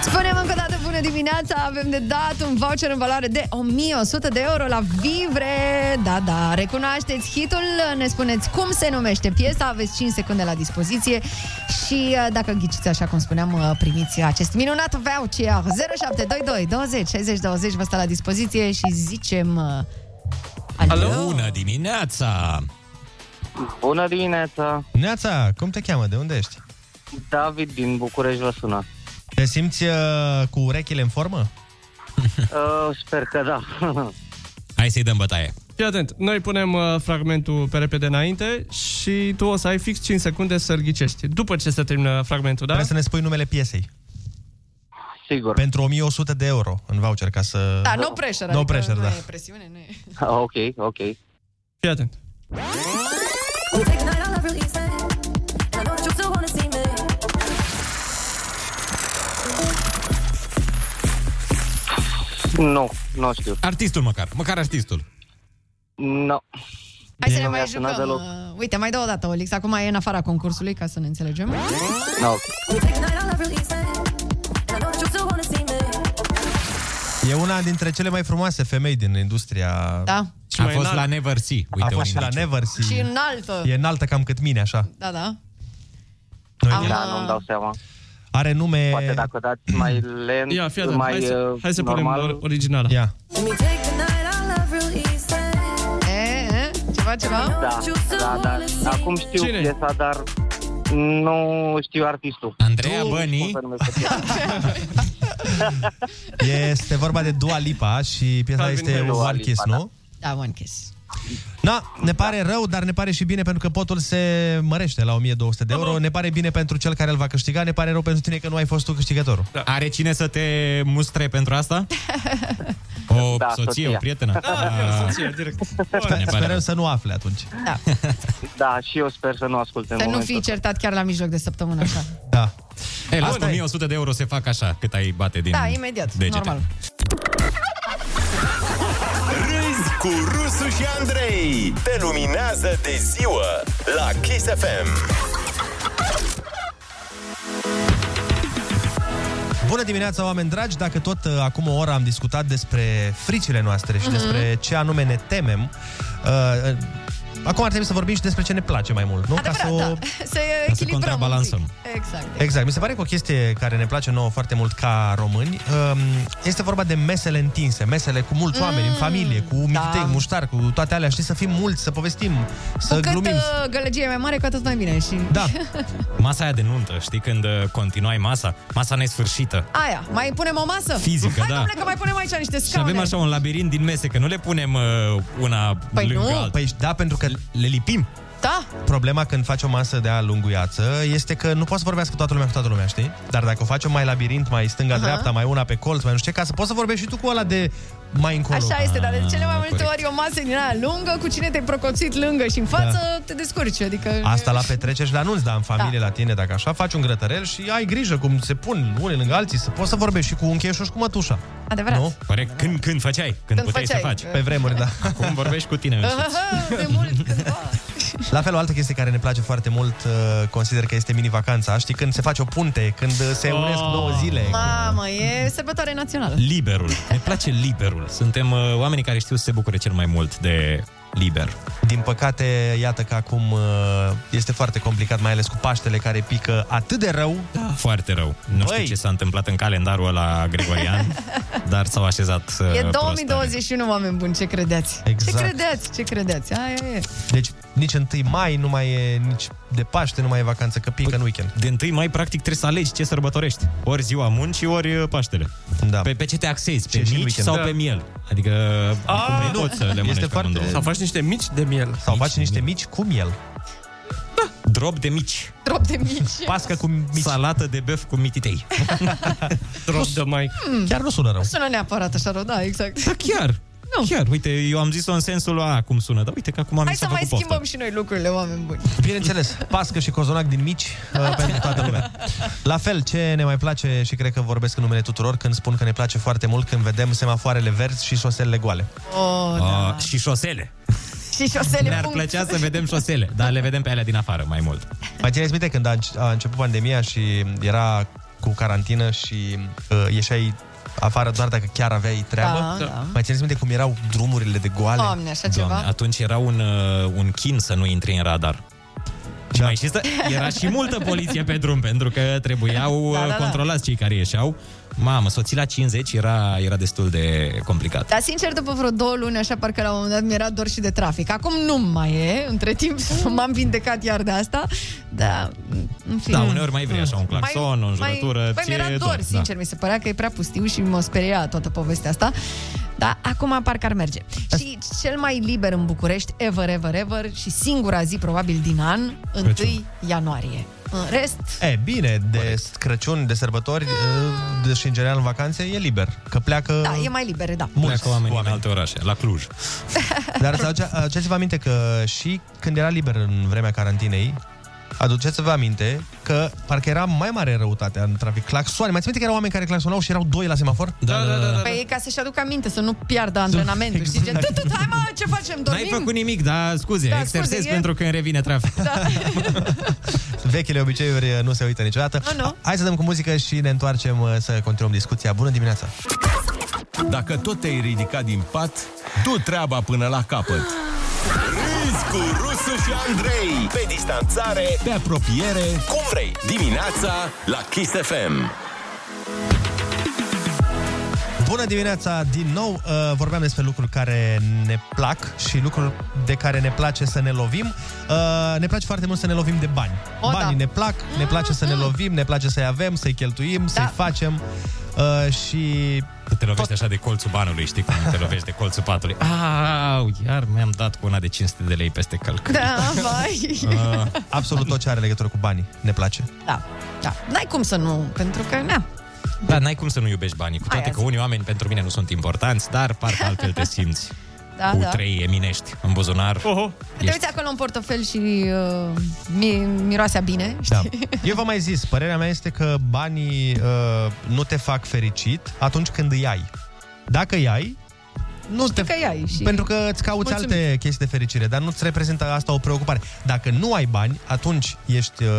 Spunem încă o dată bună dimineața, avem de dat un voucher în valoare de 1100 de euro la Vivre. Da, da, recunoașteți hitul, ne spuneți cum se numește piesa, aveți 5 secunde la dispoziție și uh, dacă ghiciți așa cum spuneam, uh, primiți acest minunat voucher 0722 20 60 20 vă stă la dispoziție și zicem uh, Alo? Bună dimineața! Bună dimineața! Neața, cum te cheamă? De unde ești? David din București vă sună. Te simți uh, cu urechile în formă? Uh, sper că da. Hai să-i dăm bătaie. Fii atent, noi punem uh, fragmentul pe repede înainte și tu o să ai fix 5 secunde să-l ghicești. După ce se termină fragmentul, da? Trebuie să ne spui numele piesei. Sigur. Pentru 1100 de euro în voucher, ca să... Da, no pressure, No adică pressure, nu da. e presiune, nu e. ok, ok. Fii atent. Nu, nu știu. Artistul măcar, măcar artistul. Nu. Hai să ne Nu mai mi-a sunat jucăm. deloc. uh, Uite, mai dau o dată, Olix. Acum e în afara concursului, ca să ne înțelegem. No. E una dintre cele mai frumoase femei din industria... Da. A fost la Never See. Uite, a fost un și la indiciu. Never See. Și înaltă. E înaltă cam cât mine, așa. Da, da. Noi Da, nu-mi dau seama. Are nume... Poate dacă dați mai lent, Ia, fii atent, mai hai să, uh, hai să punem normal. or- originală. Ia. Let me take the night, I love real easy. ceva, ceva? Da, da, da. Acum știu Cine? piesa, dar nu știu artistul. Andreea Nu Băni? știu cum se numește piesa. Este vorba de Dua Lipa și piesa Calvin este Harris. One Dua Kiss, Lipa, nu? Da, One Kiss. Na, ne pare rău, dar ne pare și bine pentru că potul se mărește la 1200 de euro. Ne pare bine pentru cel care îl va câștiga, ne pare rău pentru tine că nu ai fost tu câștigătorul. Da. Are cine să te mustre pentru asta? O Da, soție, soția. o prietenă? Da, soția, direct. Sper, sperăm să nu afle atunci. Da. Da, și eu sper să nu asculte în Să nu momentul fii certat chiar la mijloc de săptămână așa. Da. Ei, la Asta e. 1100 de euro se fac așa, cât ai bate din Da, imediat, degete. normal. Râzi cu Rusu și Andrei. Te luminează de ziua la Kiss FM. Bună dimineața, oameni dragi! Dacă tot uh, acum o oră am discutat despre fricile noastre și Mhm. despre ce anume ne temem, uh, uh, acum ar trebui să vorbim și despre ce ne place mai mult, nu? Adevărat, Ca să o... da. Să echilibrăm un pic. contrabalansăm. Exact. Exact. Mi se pare că o chestie care ne place nouă foarte mult ca români um, este vorba de mesele întinse, mesele cu mulți oameni, în familie, cu mititei, da. muștar, cu toate alea, știi, să fim mulți, să povestim, să Cu cât glumim. uh, gălăgie e mai mare, cu atât mai bine. Și... Da. Masa aia de nuntă, știi când uh, continuai masa? Masa nesfârșită. Aia, mai punem o masă? Fizică, Hai, da. domnule, că mai punem aici niște Și scaune. avem așa un labirint din mese, că nu le punem uh, una Păi lângă nu. alta. Păi da, pentru că le lipim. Da. Problema când faci o masă de a lunguiață este că nu poți să vorbească toată lumea cu toată lumea, știi? Dar dacă o faci o mai labirint, mai stânga-dreapta, mai una pe colț, mai nu știu ce, ca să poți să vorbești și tu cu ăla de mai încolo. Așa este, dar de cele mai multe corect. ori o masă din aia lungă, cu cine te-ai procoțit lângă și în față, Da. te descurci. Adică... Asta la petreceri și la anunți, dar în familie, da. la tine, dacă așa, faci un grătărel și ai grijă cum se pun unii lângă alții, să poți să vorbești și cu uncheșul și cu mătușa. Adevărat. Nu? Corect, când, când făceai, când, Când puteai făceai. să faci. Pe vremuri, da. Acum vorbești cu tine însuți. Aha, de mult cândva. La fel, o altă chestie care ne place foarte mult, uh, consider că este mini-vacanța. Știi, când se face o punte, când uh, se Oh. unesc două zile. Mamă, e sărbătoare națională. Liberul. Ne place liberul. Suntem uh, oamenii care știu să se bucure cel mai mult de liber. Din păcate, iată că acum uh, este foarte complicat, mai ales cu Paștele care pică atât de rău. Da. Foarte rău. Nu știu Băi. ce s-a întâmplat în calendarul ăla gregorian, dar s-au așezat uh, E prost 2021, oameni buni, ce credeți? Exact. Ce credeți? Ce credeți? Aia e. Deci nici 1 mai nu mai e, nici de Paște nu mai e vacanță, că pică în weekend. De 1 mai, practic, trebuie să alegi ce sărbătorești. Ori ziua muncii, ori uh, Paștele. Da. Pe, pe ce te axezi? Pe Ce și în mici weekend. sau Da. pe miel? Adică, acum nu. poți să le Este mănânci pe foarte- amândouă. Sau faci niște mici de miel. Sau faci niște mici cu miel. Drop de mici. Drop de mici. Pască cu mici. Salată de băf cu mititei. Drop de mai. Mm. Chiar nu sună rău. Nu sună neapărat așa rău, da, exact. Da, chiar. Nu. Chiar, uite, eu am zis-o în sensul a cum sună, dar uite că acum am Hai mi să s-a mai făcut schimbăm poftă. și noi lucrurile, oameni buni. Bineînțeles, pască și cozonac din mici uh, pentru toată lumea. La fel, ce ne mai place și cred că vorbesc în numele tuturor când spun că ne place foarte mult când vedem semafoarele verzi și șoselele goale. Oh, da. Uh, și șosele. Și șosele Ne-ar punct. plăcea să vedem șosele, dar le vedem pe alea din afară mai mult. Mai țineți minte când a, înce- a început pandemia și era cu carantină și uh, ieșai afară doar dacă chiar aveai treabă? Da, da. Mai țineți minte cum erau drumurile de goale? Doamne, așa ceva. Doamne, atunci era un, uh, un chin să nu intri în radar. Și mai știți, era și multă poliție pe drum, pentru că trebuiau Da, da, da, da, da. controlați cei care ieșeau. Mamă, soții la 50 era, era destul de complicat. Dar sincer, după vreo două luni, așa parcă la un moment dat mi-era dor și de trafic. Acum nu mai e, între timp m-am vindecat iar de asta, dar în fine. Da, uneori mai vrei așa un claxon, o înjurătură, Mai, păi ție mi-era e dor, dor, sincer, mi se părea că e prea pustiu și mă speria toată povestea asta. Dar acum parcă ar merge. Și cel mai liber în București, ever, ever, ever, și singura zi probabil din an, 1 ianuarie. În rest, E, bine, de Crăciun, de sărbători, uh, de și în general în vacanțe, e liber. Că pleacă... da, e mai liber, da. mulți Pleacă oamenii în alte orașe, la Cluj. Dar să aduce- aduceți-vă aminte că și când era liber în vremea carantinei, aduceți-vă aminte că parcă era mai mare răutatea în trafic. Claxoane. Mai ți minte că erau oameni care claxonau și erau doi la semafor? Da, da, da. da. Păi e ca să-și aducă aminte, să nu piardă antrenamentul. Știi, gen, "Tu, tu, hai mă, ce facem, dormim? N-ai făcut nimic, dar scuze, Da, da, scuze, exersez e- pentru când revine trafic. Vechile obiceiuri nu se uită niciodată. Nu, nu. Hai să dăm cu muzică și ne întoarcem uh, să continuăm discuția. Bună dimineața! Dacă tot te-ai ridicat din pat, du treaba până la capăt. Râzi cu Rusu și Andrei Pe distanțare, Pe apropiere, cum vrei Dimineața la Kiss FM Bună dimineața din nou! Uh, vorbeam despre lucruri care ne plac și lucruri de care ne place să ne lovim. Uh, ne place foarte mult să ne lovim de bani. O, Banii da. ne plac, ne place să ne lovim, ne place să-i avem, să-i cheltuim, să-i facem. Uh, și Te lovești așa de colțul banului, știi cum te lovești de colțul patului. Au, iar mi-am dat cu una de 500 de lei peste călc. Da, vai. uh, absolut tot ce are legătură cu banii ne place. Da, da. N-ai cum să nu, pentru că, na, Da, n-ai cum să nu iubești banii, cu toate Aia că unii oameni pentru mine nu sunt importanți, dar parcă altfel te simți. da, cu da. trei eminești în buzunar. Oho. Te uiți acolo în portofel și uh, mi- miroasea bine, Da. știi? Eu v-am mai zis, părerea mea este că banii uh, nu te fac fericit atunci când îi ai. Dacă îi ai, nu te... că îi ai și- Pentru că îți cauți Mulțumit. alte chestii de fericire, dar nu-ți reprezintă asta o preocupare. Dacă nu ai bani, atunci ești... Uh,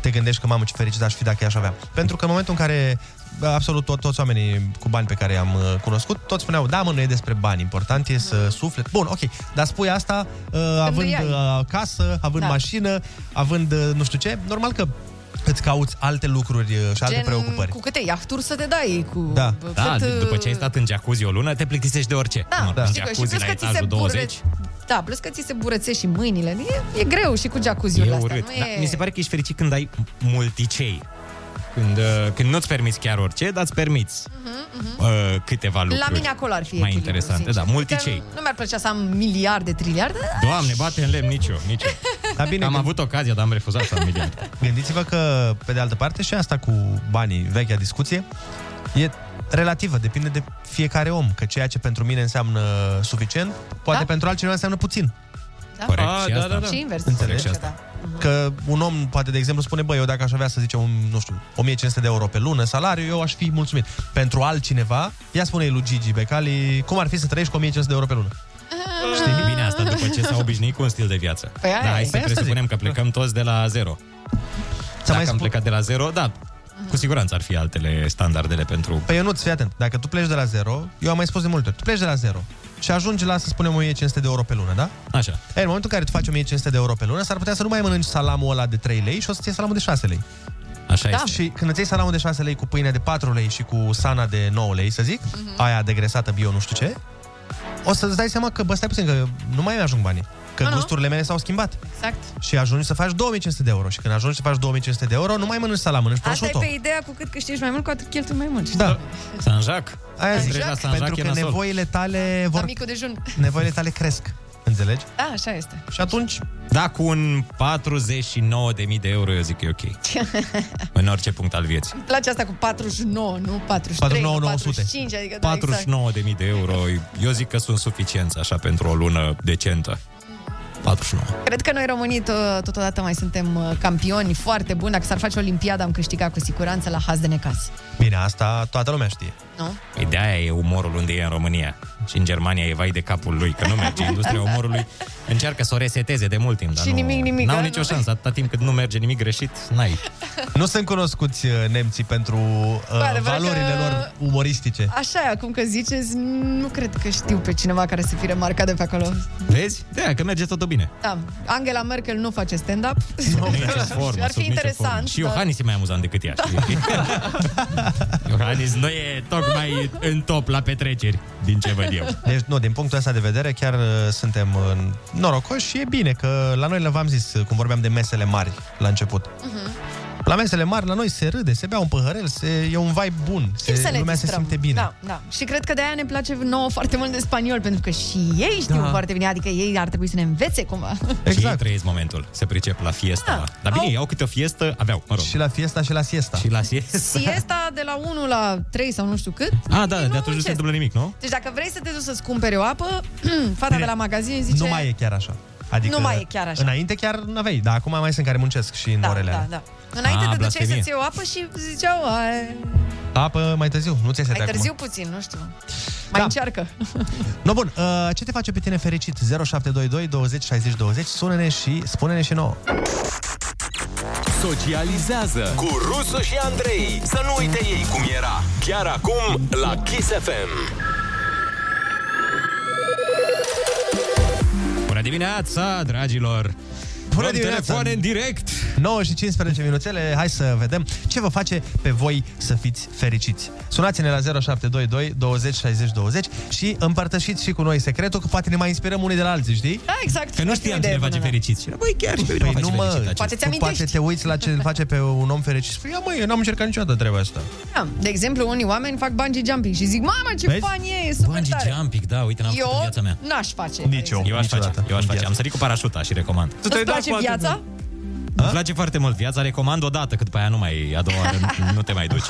te gândești că mamă ce fericit aș fi dacă i-aș avea. Pentru că în momentul în care bă, absolut tot, toți oamenii cu bani pe care i-am uh, cunoscut, toți spuneau, da mă, nu e despre bani, important e să suflet. Bun, ok, dar spui asta uh, având îi ai. uh, casă, având Da. mașină, având uh, nu știu ce, normal că îți cauți alte lucruri uh, și alte Gen, preocupări. cu câte iahturi să te dai, cu... Da. Da, cât, uh, după ce ai stat în jacuzzi o lună, te plictisești de orice. Da, Acum, da. în Știi că și jacuzzi plus la că ți se etajul 20. burăț- Da, plus că ți se burățești și mâinile. E, e greu și cu jacuzziurile E astea. urât. Nu Da, e... mi se pare că ești fericit când ai multicei. Când, uh, când nu-ți permiți chiar orice, dar îți permiți uh, câteva lucruri. Mhm, La mine acolo ar fi mai echilibru, interesante. sincer. Da, multicei. Adică Nu mi-ar plăcea să am miliarde, triliarde, dar Doamne, bate în lemn, nicio, nicio. Da, bine, am când- avut ocazia, dar am refuzat să am miliard. Gândiți-vă că, pe de altă parte, și asta cu banii, vechea discuție, e relativă, depinde de fiecare om, că ceea ce pentru mine înseamnă suficient, poate Da. pentru altcineva înseamnă puțin. Da. Corect, Ah, și da, asta. da, da. și invers. Înțelegi? zice, asta. da. Că un om poate, de exemplu, spune, băi, eu dacă aș avea, să zicem, un, nu știu, 1500 de euro pe lună salariu, eu aș fi mulțumit. Pentru altcineva, ia spune lui Gigi Becali, cum ar fi să trăiești cu 1500 de euro pe lună? Știi? Bine, asta după ce s-a obișnuit cu un stil de viață. Păi aia da, e. hai Păi să asta presupunem că plecăm toți de la zero. Să Dacă mai am spun- plecat de la zero, da, cu siguranță ar fi altele standardele pentru... Păi eu nu-ți fii atent. Dacă tu pleci de la zero, eu am mai spus de multe ori, tu pleci de la zero și ajungi la, să spunem, 1500 de euro pe lună, da? Așa. E, în momentul în care tu faci 1500 de euro pe lună, s-ar putea să nu mai mănânci salamul ăla de 3 lei și o să-ți iei salamul de 6 lei. Așa Da. este. Și când îți iei salamul de 6 lei cu pâine de 4 lei și cu sana de 9 lei, să zic, Mhm. aia degresată bio nu știu ce, o să-ți dai seama că, bă, stai puțin, că nu mai mi-ajung banii. Că Nu, nu. gusturile mele s-au schimbat. Exact. Și ajungi să faci 2500 de euro. Și când ajungi să faci 2500 de euro, nu mai mănânci salam, mănânci Asta e prosciutto. pe ideea cu cât câștigi mai mult, cu atât cheltui mai mult. știi? Da. Sanjac. Aia zic, Treci la Sanjac, pentru e că nasol. nevoile tale La vor... micul dejun. Nevoile tale cresc. Înțelegi? Da, așa este. Și atunci, Da, cu un 49.000 de euro, eu zic că e ok. în orice punct al vieții. Îmi place asta cu 49, nu 43, 49, nu 900. 45, adică da, exact. 49.000 de euro, eu zic că sunt suficienți așa pentru o lună decentă. 49. Cred că noi românii to- totodată mai suntem uh, campioni foarte buni. Dacă s-ar face Olimpiada, am câștigat cu siguranță la haz de necaz. bine, asta toată lumea știe. Nu? Păi de aia e umorul unde e în România. Și în Germania e vai de capul lui, că nu merge. Industria umorului încearcă să o reseteze de mult timp, dar Și nu, nimic, nimic, n-au da, nicio nu. șansă. Atâta timp cât nu merge nimic greșit, n-ai. Nu sunt cunoscuți uh, nemții pentru uh, adevărat valorile că- lor umoristice. Așa e, acum că ziceți, nu cred că știu pe cineva care să fie remarcat de pe acolo. Vezi? De aia că merge totul bine. Da, Angela Merkel nu face stand-up. Nu, nicio formă, Ar sub fi nicio interesant, formă. Și dar- Iohannis e mai amuzant decât ea, știi? Iohannis nu e tocmai în top la petreceri, din ce văd eu. Deci, nu, din punctul ăsta de vedere, chiar uh, suntem uh, norocoși și e bine că la noi le v-am zis, uh, cum vorbeam de mesele mari la început. La mesele mari, la noi se râde, se bea un păhărel, se, e un vibe bun, Știm să se, ne lumea se distrăm. simte bine. Da, da. Și cred că de aia ne place nouă foarte mult de spaniol, pentru că și ei știu Da. foarte bine, adică ei ar trebui să ne învețe cumva. Exact. Și ei trăiesc momentul, se pricep la fiesta. Da. Dar bine, Au- ei au câte o fiestă, aveau, mă rog. Și la fiesta și la siesta. Și la siesta. Siesta de la 1 la 3 sau nu știu cât. Ah, da, de atunci nu se muncesc. întâmplă nimic, nu? Deci dacă vrei să te duci să-ți cumperi o apă, fata de la magazin zice... Nu mai e chiar așa. Adică Nu mai e chiar așa. Înainte chiar n-aveai, dar acum mai sunt care muncesc și în Da, orele da, alea. da. Înainte Ah, te duceai blasfemie. să-ți iei o apă și ziceau, "Ai, Apă mai târziu, nu ți-ai mai acum. târziu puțin, nu știu. Mai Da. încearcă. No, bun, uh, ce te face pe tine fericit? 0722 20 60 20 Sună-ne și spune-ne și nouă. Socializează cu Rusu și Andrei. Să nu uite ei cum era. Chiar acum la Kiss FM. Dimineața, dragilor! Bună Luăm dimineața! telefoane în direct! 9 și 15 minuțele, hai să vedem ce vă face pe voi să fiți fericiți. Sunați-ne la 0722 20 60 20 și împărtășiți și cu noi secretul, că poate ne mai inspirăm unii de la alții, știi? Da, exact. Că nu Ar fi o știam idee ce ne face bună, da. fericiți. Și era, Băi, chiar și pe mine mă Păi face nu, fericit mă, acest. Poate ți tu poate amintești. te uiți la ce îl face pe un om fericit și spui, ia măi, eu n-am încercat niciodată treaba asta. Da. De exemplu, unii oameni fac bungee jumping și zic, mamă, ce Vezi? fan e, e super Bungee tare. jumping, da, uite, n-am făcut în viața mea. Eu n-aș face. Nici eu. Eu aș face, niciodată eu aș în face. viață. Am sărit cu parașuta și recomand. Tu Îți te-ai dat place poate viața? Îmi place foarte mult viața, recomand o dată, că după aia nu mai, a doua oară nu- nu te mai duci.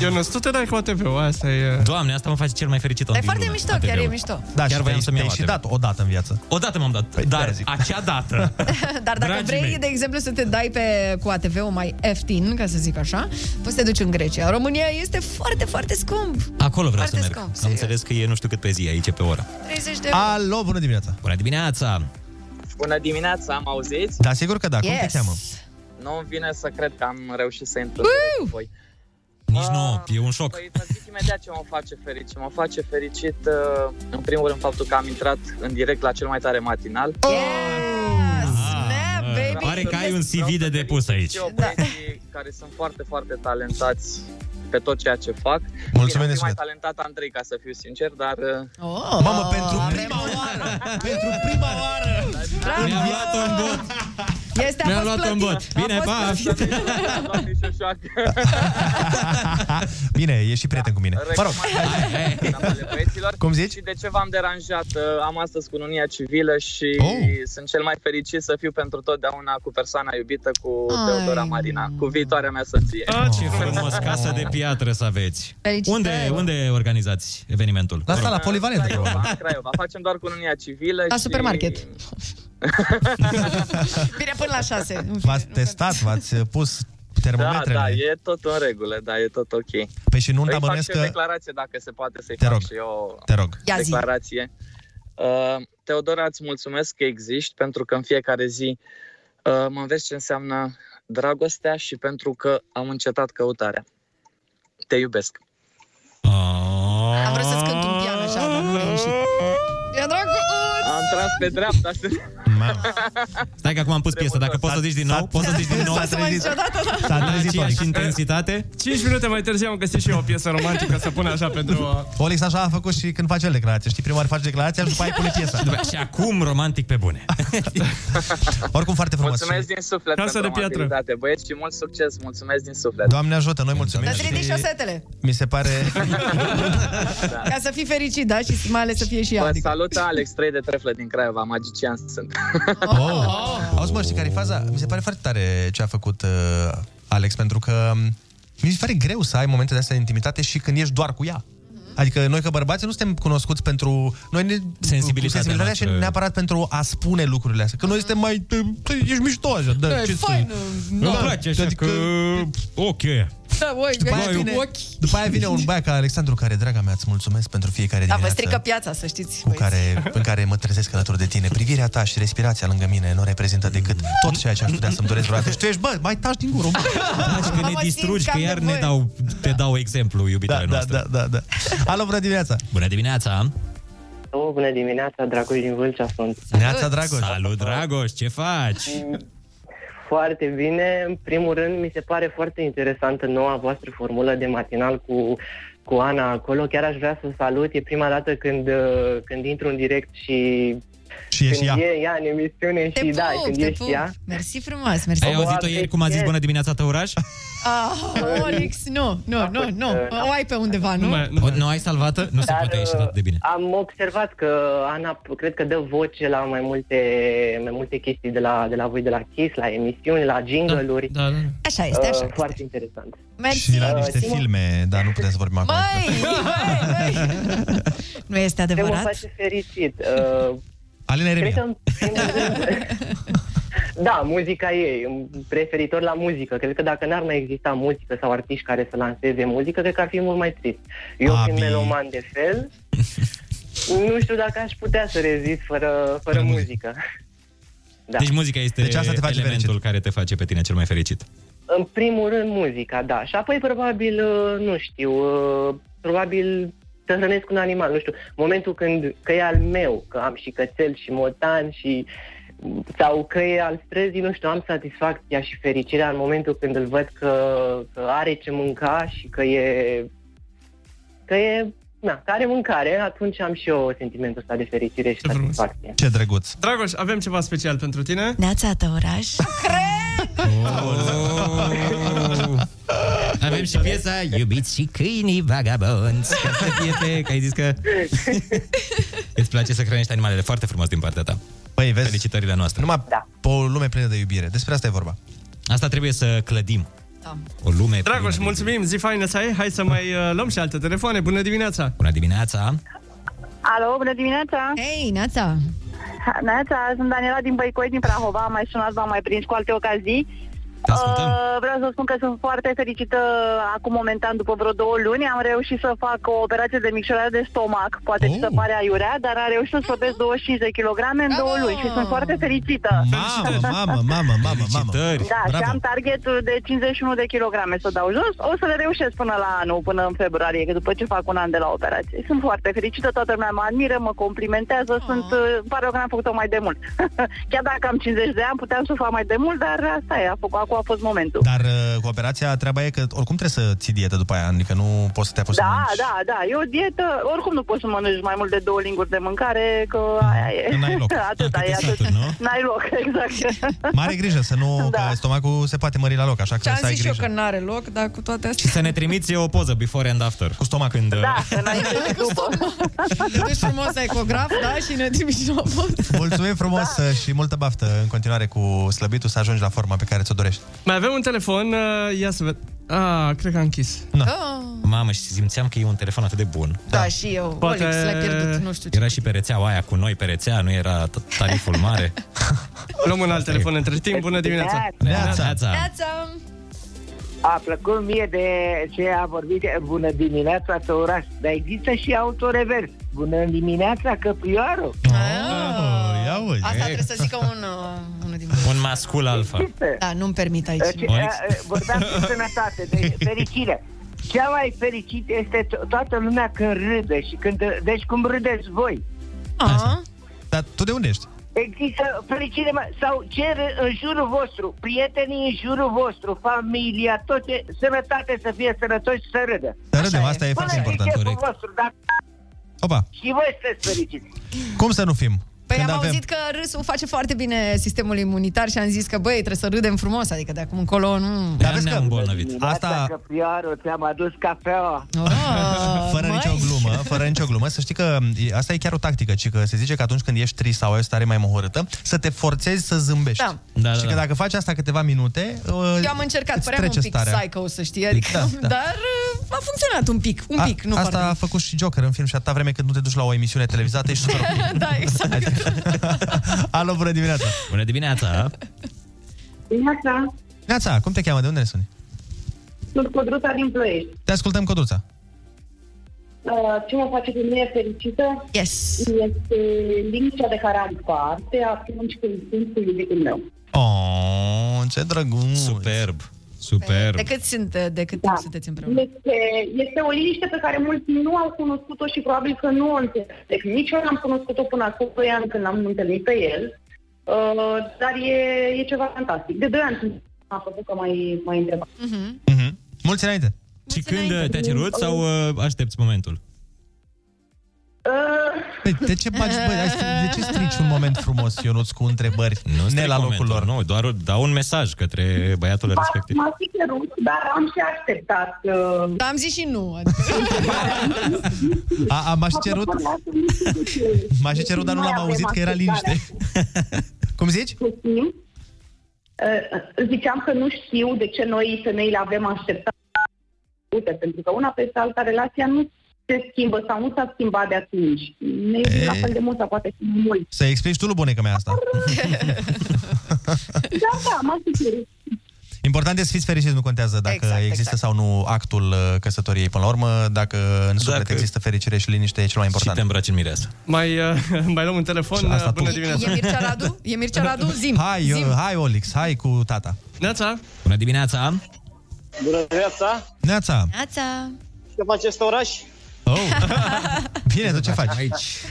Eu nu tu te dai cu ATV-ul, asta e... Doamne, asta mă face cel mai fericit om Dar e din foarte lume, mișto, chiar ATV-ul. e mișto. Da, Chiar și voiam te-ai, să-mi iau te-ai și ATV. dat o dată în viață. O dată m-am dat, Păi, dar de-aia zic. acea dată... Dar dacă Dragii vrei, mei. de exemplu, să te dai pe, cu ATV-ul mai ieftin, ca să zic așa, poți să te duci în Grecia. România este foarte, foarte scump. Acolo vreau să Foarte merg. scump, Am serios. înțeles că e nu știu cât pe zi aici pe oră. 30 de euro. Alo, bună dimineața! Bună dimineața! Bună dimineața, am auzit? Da, sigur că da, cum te Yes. cheamă? Nu-mi vine să cred că am reușit să intru în direct cu voi. Nici nu, e un șoc. Păi vă zic imediat ce mă face fericit. Mă face fericit, uh, în primul rând, faptul că am intrat în direct la cel mai tare matinal. Yes! Snap, baby! Pare că ai un CV de depus aici. Și eu băieții care sunt foarte, foarte talentați pe tot ceea ce fac. Mulțumim Bine, de ar fi mai suflet. talentat Andrei, ca să fiu sincer, dar... uh, Oh. Mamă, pentru prima oară! pentru prima oară! Mi-am luat un bot! Este, a Mi-am fost luat un plătit. bot! Bine, A fost pa! plătit. Doamne, și o șoacă. Bine, e și prieten cu mine. Mă rog, Recomandările băieților. Cum zici? Și de ce v-am deranjat? Uh, Am astăzi cununia civilă și Oh. sunt cel mai fericit să fiu pentru totdeauna cu persoana iubită, cu Ai. Teodora Marina, cu viitoarea mea soție. Ah, ce frumos, casă de piatră să aveți. Felicitări. Unde, unde organizați evenimentul? la sala În polivalentă, Craiova, probabil. în Craiova. Facem doar cununia civilă La și... supermarket. Bine, până la 6. Nu fine, V-ați nu testat, v-ați pus Da, termometrele. da, e tot în regulă, da, e tot ok. Păi și nunta Îi fac bănuiesc și o că... declarație, dacă se poate să-i Te fac rog. și eu Te rog. Ia zi. declarație. Uh, Teodora, îți mulțumesc că existi, pentru că în fiecare zi uh, mă înveți ce înseamnă dragostea și pentru că am încetat căutarea. Te iubesc. Am vrut să-ți cânt un pian așa, dar nu a ieșit. E dragul! Am tras pe dreapta. Stai că acum am pus piesa, dacă poți să zici din nou, poți să zici din nou. S-a trezit. Niciodată, da. S-a La trezit aceeași Olix. intensitate? 5 minute mai târziu am găsit și eu o piesă romantică să pun așa pentru... Olix așa a făcut și când face el declarație. Știi, prima oară face declarația și după aia pune piesa. După- Și acum romantic pe bune. Oricum foarte frumos. Mulțumesc Și- din suflet Casă pentru de piatră. amabilitate, băieți, și mult succes. Mulțumesc din suflet. Doamne ajută, noi mulțumim. Dar ridici și șosetele. mi se pare... Ca să fii fericit, da? Și mai ales să fie și ea. Vă Adică. salut, Alex, 3 de treflă din Craiova, magician sunt. Oh. Auzi, mă, știi care e faza? Mi se pare foarte tare ce a făcut uh, Alex, pentru că um, mi se pare greu să ai momente de astea de intimitate și când ești doar cu ea. Adică noi că bărbații nu suntem cunoscuți pentru... Noi ne, Sensibilitatea sensibilitatea noastră. și neapărat pentru a spune lucrurile astea. Că noi suntem mai... "Păi, Ești mișto așa. Da, Da, e ce fain. Îmi Da. place așa Adică- că... Ok. Da, oi, După aia, găi, vine, ochi. după aia vine un băiat ca Alexandru care, draga mea, îți mulțumesc pentru fiecare Da, vă dimineață strică piața, să știți. cu care, în care mă trezesc alături de tine. Privirea ta și respirația lângă mine nu reprezintă decât tot ceea ce aș putea să-mi doresc vreodată. Și tu ești, bă, mai taci din gură. bă. Taci că ne Mă distrugi, simt că cam iar ne nevoie. dau, te dau exemplu, iubitoare Da, da, noastră. da, da, da. Alo, bună dimineața! Bună dimineața! Oh, bună dimineața, Dragoș din Vâlcea sunt. Neața, Dragoș! Salut, Dragoș, ce faci? Foarte bine. În primul rând, mi se pare foarte interesantă noua voastră formulă de matinal cu, cu Ana acolo. Chiar aș vrea să salut. E prima dată când, uh, când intru în direct și Și ești când ea. e ea în emisiune Te și da, pup, când te ești pup. ea. Mersi frumos, mersi. Ai auzit-o ieri cum a zis bună dimineața tăuraș? Ah, Olix, nu, nu, nu, nu. O ai pe undeva, nu? Nu mai, nu O, mai. nu ai salvată? Nu se Dar, poate ieși uh, atât de bine. Am observat că Ana p- cred că dă voce la mai multe, mai multe chestii de la, de la voi, de la Kiss, la emisiuni, la jingle-uri. Da, da. Așa este, așa Uh, este. foarte interesant. Mersi. Și la Uh, niște Timo- filme, dar nu putem să vorbim acum. Măi, măi, măi. Nu este Ce mă adevărat? face fericit? Uh, Alina Cred că Eremia. în primul rând... Da, muzica e, preferitor la muzică. Cred că dacă n-ar mai exista muzică sau artiști care să lanseze muzică, cred că ar fi mult mai trist. Eu Abi. fiind meloman de fel, nu știu dacă aș putea să rezist fără, fără Fără muzică. muzică. Da. Deci muzica este Deci asta te face elementul fericit. care te face pe tine cel mai fericit. În primul rând muzica, da. Și apoi probabil, uh, nu știu, uh, probabil să hrănesc un animal, nu știu. Momentul când, că e al meu, că am și cățel și motan și sau că e al străzii, nu știu, am satisfacția și fericirea în momentul când îl văd că, că are ce mânca și că e, că e, na, că are mâncare, atunci am și eu sentimentul ăsta de fericire și satisfacție. Ce drăguț. Dragoș, avem ceva special pentru tine. Neața, Tăuraș. Avem și piesa Iubiți și câinii vagabonți Ca să fie pe... Că ai zis că... Îți place să hrănești animalele foarte frumos din partea ta. Păi, vezi? Felicitările noastre. Numai da. pe o lume plină de iubire. Despre asta e vorba. Asta trebuie să clădim. Da. O lume Dragoș, plină de mulțumim, zi faină să ai. Hai să mai uh, luăm și alte telefoane. Bună dimineața! Bună dimineața! Alo, bună dimineața! Hei, Neața! Neața, sunt Daniela din Băicoi, din Prahova, am mai sunat, v-am mai prins cu alte ocazii. Te ascultăm. Uh, vreau să spun că sunt foarte fericită acum momentan, după vreo două luni. Am reușit să fac o operație de micșorare de stomac. Poate oh. ți se pare aiurea, dar am reușit să scăpesc 25 de kilograme în două luni și sunt foarte fericită. Mamă, mamă, mamă, mamă, mamă. Da, și am targetul de 51 de kilograme să dau jos. O să le reușesc până la anul, până în februarie, că după ce fac un an de la operație. Sunt foarte fericită, toată lumea mă admiră, mă complimentează, sunt, uh, pare că n-am făcut-o mai de mult. Chiar dacă am 50 de ani, puteam să o fac mai de mult, dar asta e, a făcut, acum a fost momentul. Dar uh, cu operația, treaba e că oricum trebuie să ții dietă după aia, adică nu poți să te apuci să Da, mănânci. da, da, e o dietă, oricum nu poți să mănânci mai mult de două linguri de mâncare, că aia e. N-ai loc. Atâta e, atât. N-ai loc, exact. Mare grijă să nu, da. că stomacul se poate mări la loc, așa că Ce-am să ai zis și eu grijă. că n-are loc, dar cu toate astea... Și să ne trimiți o poză before and after. Cu stomac. Când, uh, Da, înainte și după. Te duci frumos la ecograf, da? Și ne trimiți și o poză. Mulțumim frumos da. și multă baftă în continuare cu slăbitul să ajungi la forma pe care ți-o dorești. Mai avem un telefon, uh, ia să ved. Ah, cred că a închis. Da. Oh. Mamă, și simțeam că e un telefon atât de bun. Da, și eu. Poate- Olix, l-ai pierdut, nu știu ce. Era și pe rețeaua aia cu noi pe rețea, nu era t- tariful mare. Luăm un alt telefon între timp. Bună dimineața! Neața. Neața! A plăcut mie de ce a vorbit Bună dimineața, Tăuraș Dar există și autorevers Bună dimineața, Căprioară Oh, ia uite. Asta trebuie să zică un, uh, unul din Un mascul alfa. Da, nu-mi permit aici. Ce- a, a, Vorbeam de sănătate, de fericire Cea mai fericit este to- toată lumea când râde și când, Deci cum râdeți voi Ah. Dar tu de unde ești? Există fericire mai- sau cer în jurul vostru, prietenii în jurul vostru, familia, toate, sănătate să fie sănătoși și să râdă. Să râdem, asta e Până foarte și important. șeful Corect. vostru, dar Opa, și voi sunteți fericiți. cum să nu fim? Păi Când am avem- auzit că râsul face foarte bine sistemul imunitar și am zis că, băi, trebuie să râdem frumos, adică de acum încolo nu... Dar vezi că îmbolnăvit. Asta... Căprioară, ți-am adus cafeaua. Oh, Fără nicio glumă, fără nicio glumă, să știi că e- asta e chiar o tactică, ci că se zice că atunci când ești trist sau ai o stare mai mohorâtă, să te forțezi să zâmbești. Da. Da, și da, că da. dacă faci asta câteva minute, uh, Eu am încercat, îți păream un trece pic starea. psycho, să știi, adică, Da, da. dar uh, a funcționat un pic, un pic, a, nu asta foarte a făcut și Joker în film și atâta vreme când nu te duci la o emisiune televizată, ești super ok. mult. Da, exact. Alo, bună dimineața! Bună dimineața! Neața, Neața, cum te cheamă? De unde ne suni? sunt Codruța din Ploiești. Te ascultăm, Codruța. Uh, Ce mă face pe mine fericită Yes. este liniștea de care am parte atunci când sunt cu iubitul meu. Oh, ce drăguț! Superb! Superb! De cât, sunt, de cât Da. timp sunteți împreună? Este, este o liniște pe care mulți nu au cunoscut-o și probabil că nu o înțeleg. Nici eu n-am cunoscut-o până acum 2 ani când l-am întâlnit pe el, uh, dar e, e ceva fantastic. De 2 ani când am făcut că mai, mai întrebat. Mhm. Mulți înainte! Și când uh, te-a cerut sau uh, aștepți momentul? Uh, Păi, de ce bagi, bă, hai să- de ce strici un moment frumos, Ionuț, cu întrebări Nu ne stric la locul momentul, lor? Nu, doar dau un mesaj către băiatul m-a- respectiv. M-a fi cerut, dar am și așteptat. Uh, Da, am zis și nu. Adică... A, a, m-aș cerut, m-aș fi cerut, dar nu l-am auzit că era liniște. Cum zici? Uh, ziceam că nu știu de ce noi femeile avem așteptat Uite, pentru că una peste alta relația nu se schimbă sau nu s-a schimbat de atunci. Ne iubim la fel de mult sau poate și mai mult. Să explici tu lui bunica mea asta. Da, da, m-a fi cerut. Important e să fiți fericiți, nu contează dacă Exact, există exact. sau nu actul uh, căsătoriei. Până la urmă, dacă în suflet Dacă- există fericire și liniște, e cel mai Și important. te îmbraci în mireasă. Mai, uh, mai luăm un telefon. Și asta Uh, Bună tu. dimineața! E Mircea Radu? E Mircea Radu? Zim. Hai, Zim. uh, hai, Olix, hai cu tata. Neața! Bună dimineața! Bună dimineața! Neața! Neața. Ce faceți oraș? Oh. Bine, tu ce faci? Aici.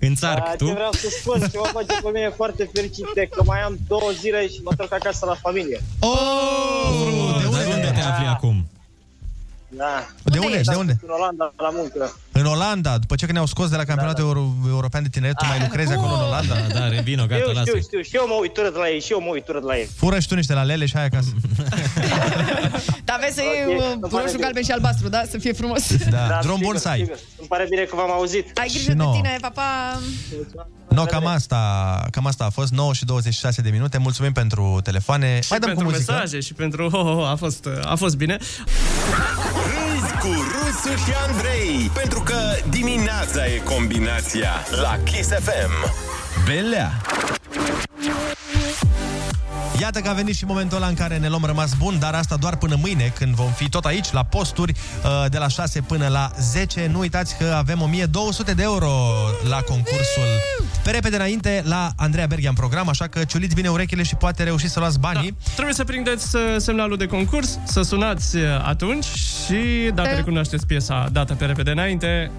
În Dar Ce vreau să spun, ce mă face pe mine foarte fericit e că mai am două zile și mă întorc acasă la familie. Oh, de unde, de unde te afli acum? Da. De unde? De unde? În Olanda, la muncă. În Olanda, după ce că ne-au scos de la campionatul Euro- european de tineret, tu mai lucrezi acolo în Olanda? Da, da, revino, gata, știu, lasă știu, știu, și eu mă uit urât la ei, și eu mă uit urât la ei. Fură și tu niște la lele și hai acasă. Dar vezi să iei Ok, uh, îmi pare roșu, bine. galben și albastru, da? Să fie frumos. Da, drum bun sigur, să ai. sigur. Îmi pare bine că v-am auzit. Ai grijă Și de nouă. tine, papa. No, cam asta, cam asta a fost, 9 și 26 de minute. Mulțumim pentru telefoane. Și Mai dăm cu pentru muzică. mesaje și pentru... Oh, oh, a, fost, a fost bine. Râzi cu Rusu și Andrei, pentru că dimineața e combinația la Kiss FM. Belea. Iată că a venit și momentul ăla în care ne luăm rămas bun, dar asta doar până mâine, când vom fi tot aici, la posturi, uh, de la 6 până la 10. Nu uitați că avem 1200 de euro la concursul pe repede înainte la Andreea Berghia în program, așa că ciuliți bine urechile și poate reuși să luați banii. Da. Trebuie să prindeți uh, semnalul de concurs, să sunați uh, atunci și dacă recunoașteți piesa dată pe repede înainte,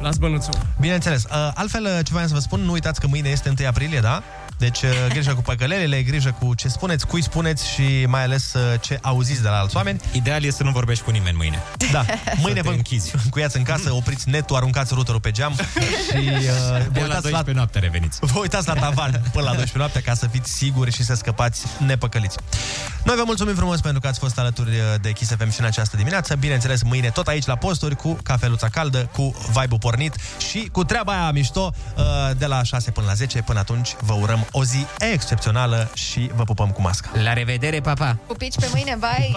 las bănuțul. Bineînțeles. Uh, Altfel, uh, ce voiam să vă spun, nu uitați că mâine este 1 aprilie, da? Deci, uh, grijă cu păcălelele, grijă cu ce spuneți, cui spuneți și mai ales uh, ce auziți de la alți oameni. Ideal este să nu vorbești cu nimeni mâine. Da, mâine Să te vă închizi. încuiați în casă, opriți netul, aruncați routerul pe geam și uh, vă De la uitați 12 noapte reveniți. Vă uitați la tavan până la 12 noapte ca să fiți siguri și să scăpați nepăcăliți. Noi vă mulțumim frumos pentru că ați fost alături de Kiss FM și în această dimineață. Bineînțeles, mâine tot aici la posturi cu cafeluța caldă, cu vibe pornit și cu treaba aia mișto uh, de la 6 până la 10. Până atunci vă urăm o zi excepțională și vă pupăm cu mască. La revedere, papa! Pupici pe mâine, vai!